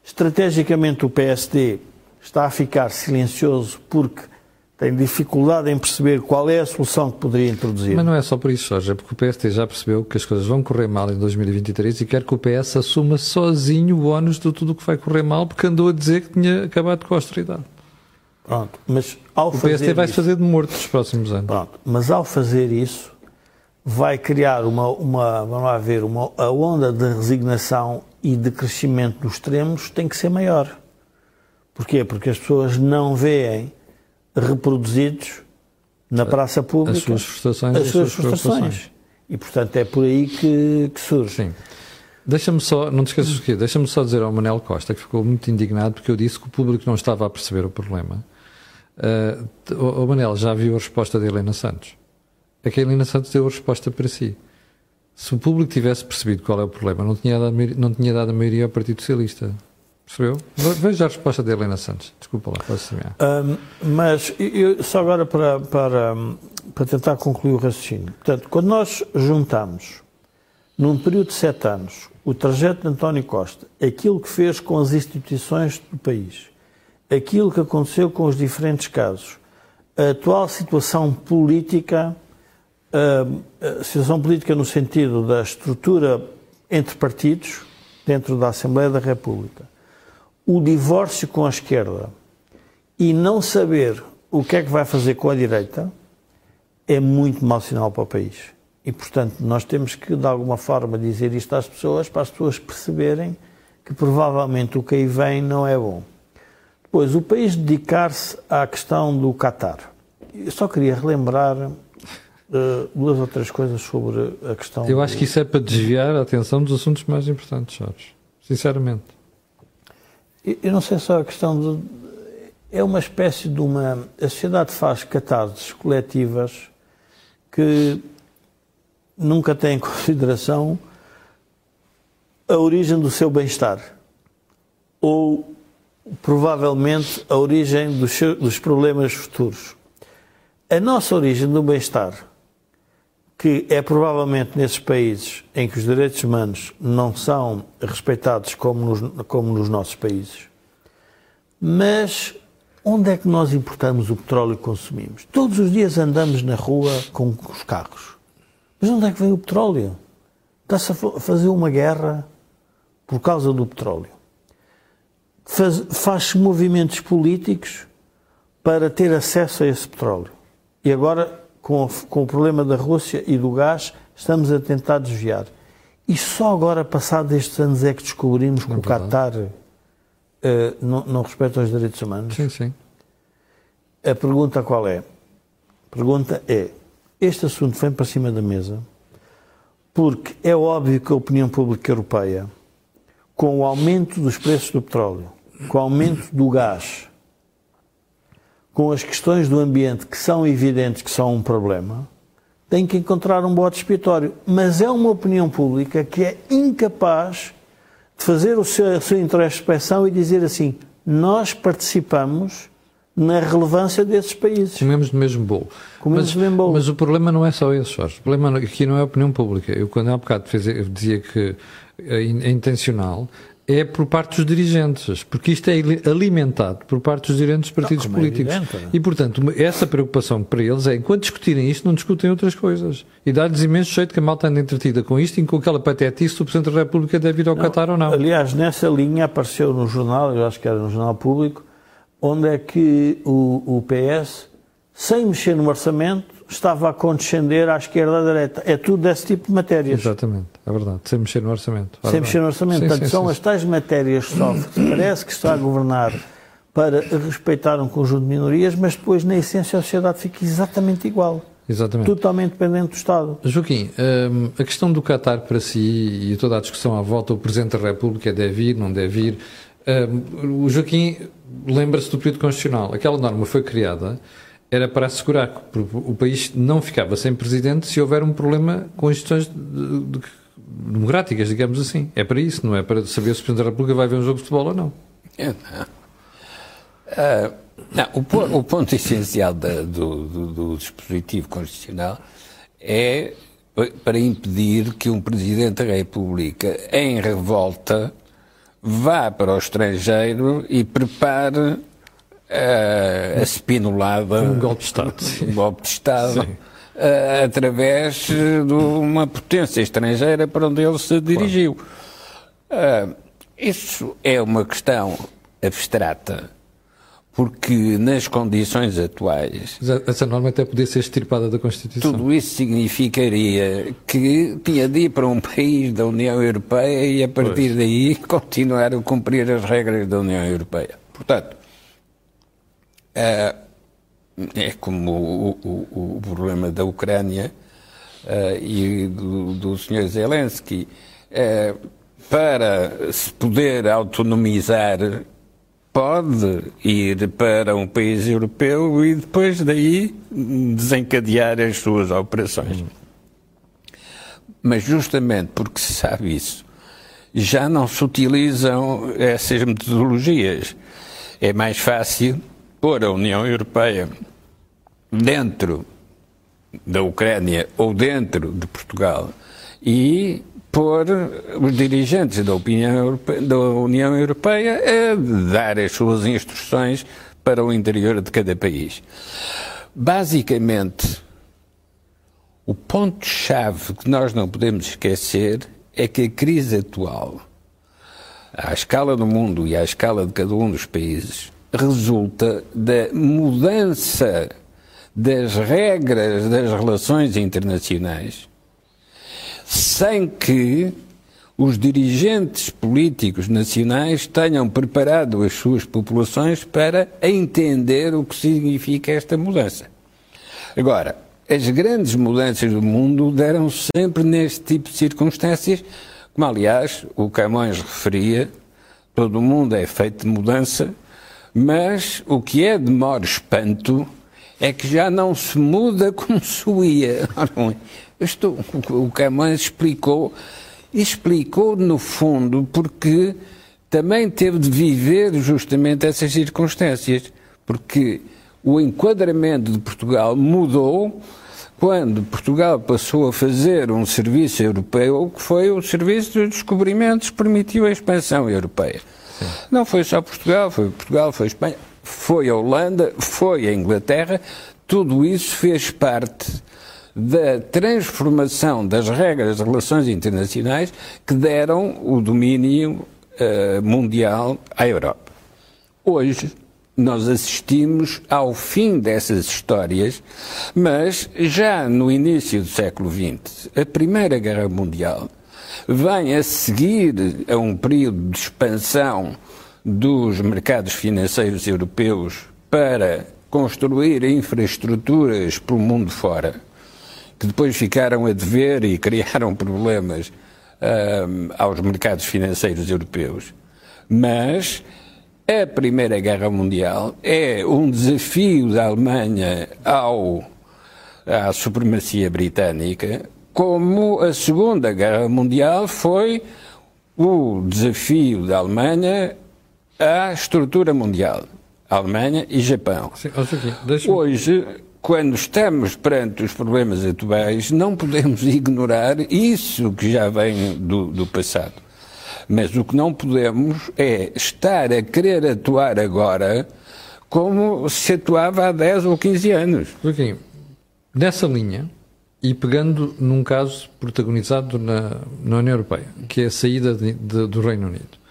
Estrategicamente o PSD está a ficar silencioso porque tem dificuldade em perceber qual é a solução que poderia introduzir. Mas não é só por isso, Jorge, é porque o PST já percebeu que as coisas vão correr mal em 2023 e quer que o PS assuma sozinho o ónus de tudo o que vai correr mal, porque andou a dizer que tinha acabado com a austeridade. Pronto, mas ao O fazer PST vai se isso- fazer de morto nos próximos anos. Pronto, mas ao fazer isso, vai criar uma, uma vamos lá ver, uma, a onda de resignação e de crescimento dos extremos tem que ser maior. Porquê? Porque as pessoas não veem reproduzidos na praça pública as suas frustrações, as suas, frustrações. E, portanto, é por aí que, que surge. Sim. Deixa-me só, não te esqueças do quê? Deixa-me só dizer ao Manel Costa, que ficou muito indignado porque eu disse que o público não estava a perceber o problema. Uh, o, o Manel já viu a resposta de Helena Santos. É que a Helena Santos deu a resposta para si. Se o público tivesse percebido qual é o problema, não tinha dado, não tinha dado a maioria ao Partido Socialista. Percebeu? Veja a resposta de Helena Santos. Desculpa lá, posso. Um, mas eu, só agora para, para, para tentar concluir o raciocínio. Portanto, quando nós juntamos, num período de sete anos, o trajeto de António Costa, aquilo que fez com as instituições do país, aquilo que aconteceu com os diferentes casos, a atual situação política, a situação política no sentido da estrutura entre partidos dentro da Assembleia da República, o divórcio com a esquerda e não saber o que é que vai fazer com a direita é muito mau sinal para o país. E, portanto, nós temos que, de alguma forma, dizer isto às pessoas, para as pessoas perceberem que provavelmente o que aí vem não é bom. Depois, o país dedicar-se à questão do Qatar. Eu só queria relembrar uh, duas ou três coisas sobre a questão. Eu acho do... que isso é para desviar a atenção dos assuntos mais importantes, Jorge. Sinceramente. Eu não sei só a questão de. É uma espécie de uma. A sociedade faz catarses coletivas que nunca têm em consideração a origem do seu bem-estar. Ou, provavelmente, a origem dos, dos problemas futuros. A nossa origem do bem-estar, que é provavelmente nesses países em que os direitos humanos não são respeitados como nos, como nos nossos países, mas onde é que nós importamos o petróleo que consumimos? Todos os dias andamos na rua com os carros. Mas onde é que vem o petróleo? Está-se a fazer uma guerra por causa do petróleo. Faz-se movimentos políticos para ter acesso a esse petróleo. E agora, com, com o problema da Rússia e do gás, estamos a tentar desviar. E só agora, passados estes anos, é que descobrimos que é o Qatar uh, não, não respeita os direitos humanos? Sim, sim. A pergunta qual é? A pergunta é: este assunto vem para cima da mesa porque é óbvio que a opinião pública europeia, com o aumento dos preços do petróleo, com o aumento do gás, com as questões do ambiente que são evidentes que são um problema, tem que encontrar um bote expiatório. Mas é uma opinião pública que é incapaz de fazer o seu, a sua introspeção e dizer assim: nós participamos na relevância desses países. Comemos do mesmo bolo. Comemos mas, do mesmo bolo. Mas o problema não é só esse, Jorge. O problema aqui não é a opinião pública. Eu, quando há bocado fez, dizia que é intencional, é por parte dos dirigentes, porque isto é alimentado por parte dos dirigentes dos partidos não, é políticos. É e, portanto, essa preocupação para eles é, enquanto discutirem isto, não discutem outras coisas. E dá-lhes imenso jeito que a malta anda entretida com isto e com aquela patetice se o Presidente da República deve ir ao não, Qatar ou não. Aliás, nessa linha apareceu no jornal, eu acho que era no Jornal Público, onde é que o, o PS, sem mexer no orçamento, estava a condescender à esquerda à direita. É tudo desse tipo de matérias. Exatamente, é verdade. Sem mexer no orçamento. É sem mexer no orçamento. Sim, Portanto, sim, são sim, as tais matérias soft que parece que está a governar para respeitar um conjunto de minorias, mas depois, na essência, a sociedade fica exatamente igual. Exatamente. Totalmente dependente do Estado. Joaquim, hum, a questão do Qatar para si e toda a discussão à volta, o Presidente da República deve ir, não deve ir. Hum, o Joaquim lembra-se do período constitucional. Aquela norma foi criada era para assegurar que o país não ficava sem presidente se houver um problema com instituições democráticas, digamos assim. É para isso, não é para saber se o Presidente da República vai ver um jogo de futebol ou não. É, não. Uh, não o, o, ponto essencial da, do, do, do dispositivo constitucional é para impedir que um Presidente da República, em revolta, vá para o estrangeiro e prepare uh, a spinolada. Um golpe de Estado. Um golpe de Estado. Uh, através de uma potência estrangeira para onde ele se dirigiu. Uh, isso é uma questão abstrata, porque nas condições atuais. Essa norma até podia ser extirpada da Constituição. Tudo isso significaria que tinha de ir para um país da União Europeia e a partir pois. daí continuar a cumprir as regras da União Europeia. Portanto, é como o, o, o problema da Ucrânia uh, e do, do Sr. Zelensky. Uh, para se poder autonomizar, pode ir para um país europeu e depois daí desencadear as suas operações. Mas justamente porque se sabe isso, já não se utilizam essas metodologias. É mais fácil pôr a União Europeia dentro da Ucrânia ou dentro de Portugal e pôr os dirigentes da, Europeia, da União Europeia a dar as suas instruções para o interior de cada país. Basicamente, o ponto-chave que nós não podemos esquecer é que a crise atual, à escala do mundo e à escala de cada um dos países, resulta da mudança das regras das relações internacionais, sem que os dirigentes políticos nacionais tenham preparado as suas populações para entender o que significa esta mudança. Agora, as grandes mudanças do mundo deram sempre neste tipo de circunstâncias, como aliás o Camões referia, todo o mundo é feito de mudança, mas o que é de maior espanto é que já não se muda como se ia. O Camões explicou, explicou no fundo porque também teve de viver justamente essas circunstâncias, porque o enquadramento de Portugal mudou quando Portugal passou a fazer um serviço europeu, que foi o serviço dos descobrimentos que permitiu a expansão europeia. Não foi só Portugal, foi Portugal, foi Espanha, foi a Holanda, foi a Inglaterra, tudo isso fez parte da transformação das regras de relações internacionais que deram o domínio uh, mundial à Europa. Hoje, nós assistimos ao fim dessas histórias, mas já no início do século XX, a Primeira Guerra Mundial vem a seguir a um período de expansão dos mercados financeiros europeus para construir infraestruturas pelo mundo fora, que depois ficaram a dever e criaram problemas um, aos mercados financeiros europeus. Mas a Primeira Guerra Mundial é um desafio da Alemanha ao, à supremacia britânica, como a Segunda Guerra Mundial foi o desafio da Alemanha à estrutura mundial. Alemanha e Japão. Sim, Hoje, quando estamos perante os problemas atuais, não podemos ignorar isso que já vem do, do passado. Mas o que não podemos é estar a querer atuar agora como se atuava há 10 ou 15 anos. Joaquim, nessa linha, e pegando num caso protagonizado na, na União Europeia, que é a saída de, de, do Reino Unido.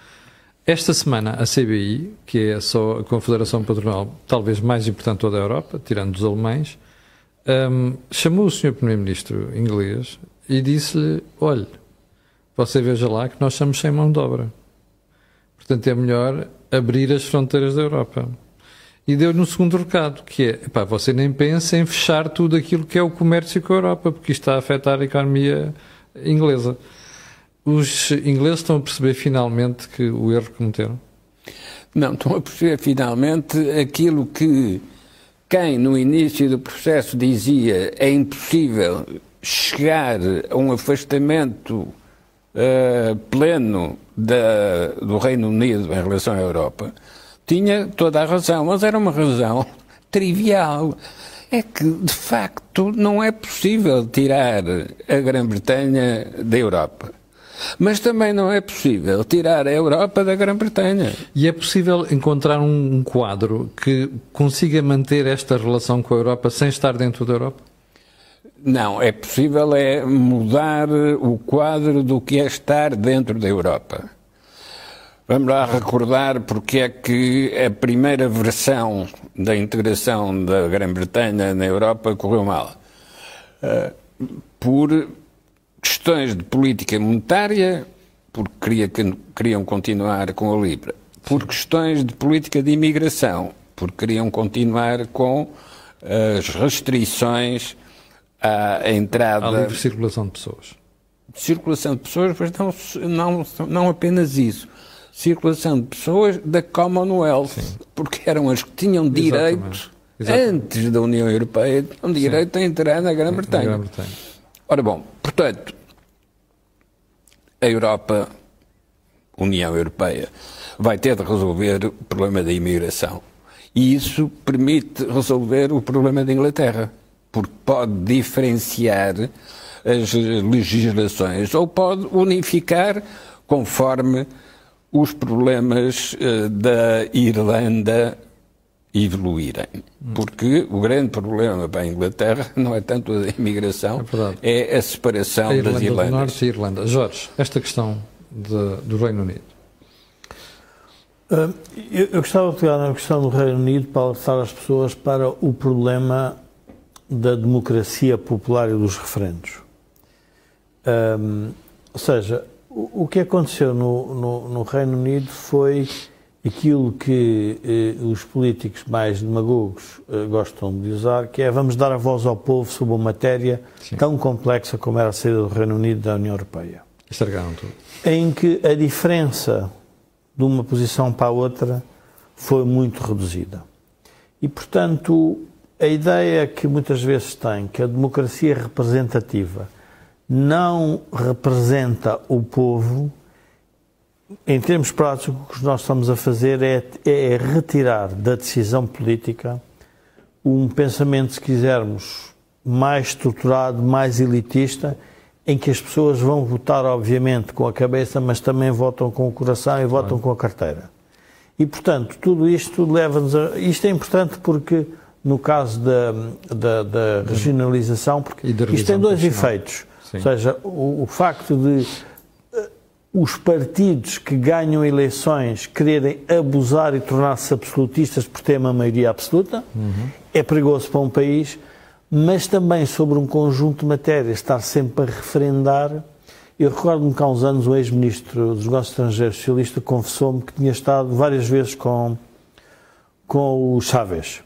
Esta semana, a CBI, que é só a Confederação Patronal talvez mais importante de toda a Europa, tirando os alemães, um, chamou o Sr. Primeiro-Ministro inglês e disse-lhe: olhe, você veja lá que nós estamos sem mão de obra. Portanto, é melhor abrir as fronteiras da Europa. E deu-lhe um segundo recado, que é, pá, você nem pensa em fechar tudo aquilo que é o comércio com a Europa, porque isto está a afetar a economia inglesa. Os ingleses estão a perceber finalmente que o erro cometeram? Não, estão a perceber finalmente aquilo que quem no início do processo dizia é impossível chegar a um afastamento uh, pleno da, do Reino Unido em relação à Europa, tinha toda a razão, mas era uma razão trivial. É que, de facto, não é possível tirar a Grã-Bretanha da Europa. Mas também não é possível tirar a Europa da Grã-Bretanha. E é possível encontrar um quadro que consiga manter esta relação com a Europa sem estar dentro da Europa? Não, é possível é mudar o quadro do que é estar dentro da Europa. Vamos lá recordar porque é que a primeira versão da integração da Grã-Bretanha na Europa correu mal. Uh, por questões de política monetária, porque queria, queriam continuar com a Libra. Por questões de política de imigração, porque queriam continuar com as restrições à entrada. À livre circulação de pessoas. Circulação de pessoas, mas não, não, não apenas isso. Circulação de pessoas da Commonwealth, Sim. porque eram as que tinham direito, antes da União Europeia, tinham direito Sim. a entrar na Grã-Bretanha. Grã Ora bom, portanto, a Europa, União Europeia, vai ter de resolver o problema da imigração. E isso permite resolver o problema da Inglaterra, porque pode diferenciar as legislações ou pode unificar conforme os problemas uh, da Irlanda evoluírem. Porque o grande problema para a Inglaterra não é tanto a imigração, é, é a separação a Irlanda das Irlandas. Do Norte e Irlanda. Jorge, esta questão de, do Reino Unido. Uh, eu, eu, gostava de pegar na questão do Reino Unido para alertar as pessoas para o problema da democracia popular e dos referendos. Um, ou seja, o, o, que aconteceu no, no, no, Reino Unido foi aquilo que eh, os políticos mais demagogos eh, gostam de usar, que é vamos dar a voz ao povo sobre uma matéria Sim. tão complexa como era a saída do Reino Unido da União Europeia. Estragaram tudo. Em que a diferença de uma posição para a outra foi muito reduzida. E, portanto, a ideia que muitas vezes tem que a democracia representativa não representa o povo, em termos práticos, o que nós estamos a fazer é, é retirar da decisão política um pensamento, se quisermos, mais estruturado, mais elitista, em que as pessoas vão votar, obviamente, com a cabeça, mas também votam com o coração e votam com a carteira. E, portanto, tudo isto leva-nos a. Isto é importante porque no caso da, da, da regionalização, porque isto tem dois efeitos. Sim. Ou seja, o, o facto de uh, os partidos que ganham eleições quererem abusar e tornar-se absolutistas por ter uma maioria absoluta uhum. é perigoso para um país, mas também sobre um conjunto de matérias, estar sempre a referendar. Eu recordo-me que há uns anos o ex-ministro dos Negócios Estrangeiros socialista confessou-me que tinha estado várias vezes com, com o Chávez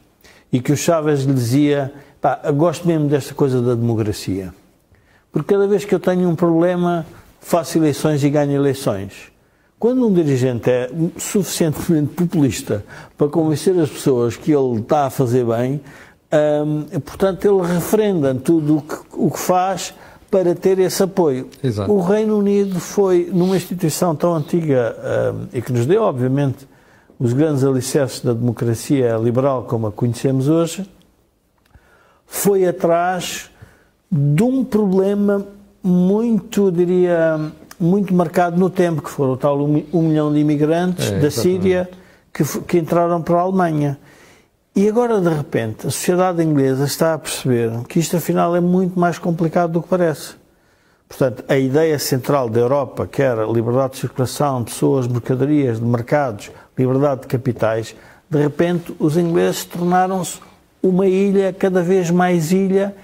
e que o Chávez lhe dizia: pá, gosto mesmo desta coisa da democracia, porque cada vez que eu tenho um problema, faço eleições e ganho eleições. Quando um dirigente é suficientemente populista para convencer as pessoas que ele está a fazer bem, hum, portanto, ele referenda tudo o que, o que faz para ter esse apoio. Exato. O Reino Unido foi, numa instituição tão antiga hum, e que nos deu, obviamente, os grandes alicerces da democracia liberal como a conhecemos hoje, foi atrás de um problema muito, diria, muito marcado no tempo, que foram o tal um, um milhão de imigrantes é, da Síria que, que entraram para a Alemanha. E agora, de repente, a sociedade inglesa está a perceber que isto, afinal, é muito mais complicado do que parece. Portanto, a ideia central da Europa, que era liberdade de circulação de pessoas, mercadorias, de mercados, liberdade de capitais, de repente os ingleses tornaram-se uma ilha, cada vez mais ilha,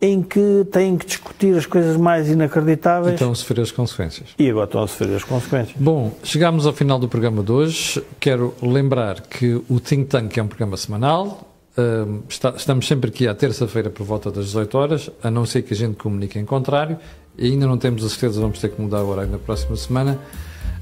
em que têm que discutir as coisas mais inacreditáveis. E estão a sofrer as consequências. E agora estão a sofrer as consequências. Bom, chegámos ao final do programa de hoje. Quero lembrar que o Think Tank é um programa semanal. Uh, está, estamos sempre aqui à terça-feira por volta das 18 horas, a não ser que a gente comunique em contrário. E ainda não temos a certeza, vamos ter que mudar o horário na próxima semana.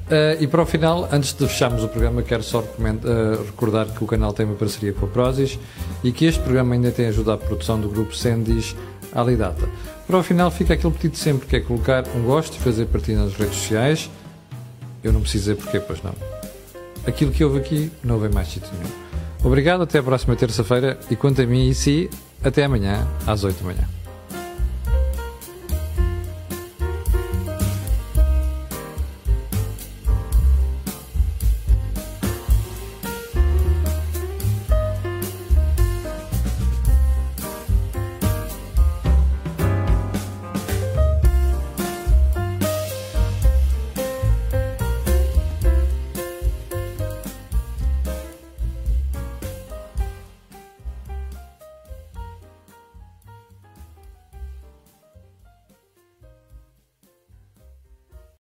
Uh, e para o final, antes de fecharmos o programa, quero só uh, recordar que o canal tem uma parceria com a Prozis e que este programa ainda tem ajudado a produção do grupo Sendis Alidata. Para o final, fica aquele pedido sempre que é colocar um gosto e fazer partilha nas redes sociais. Eu não preciso dizer porquê, pois não. Aquilo que houve aqui não houve mais sítio nenhum. Obrigado, até a próxima terça-feira e quanto a mim e si, até amanhã às 8 da manhã.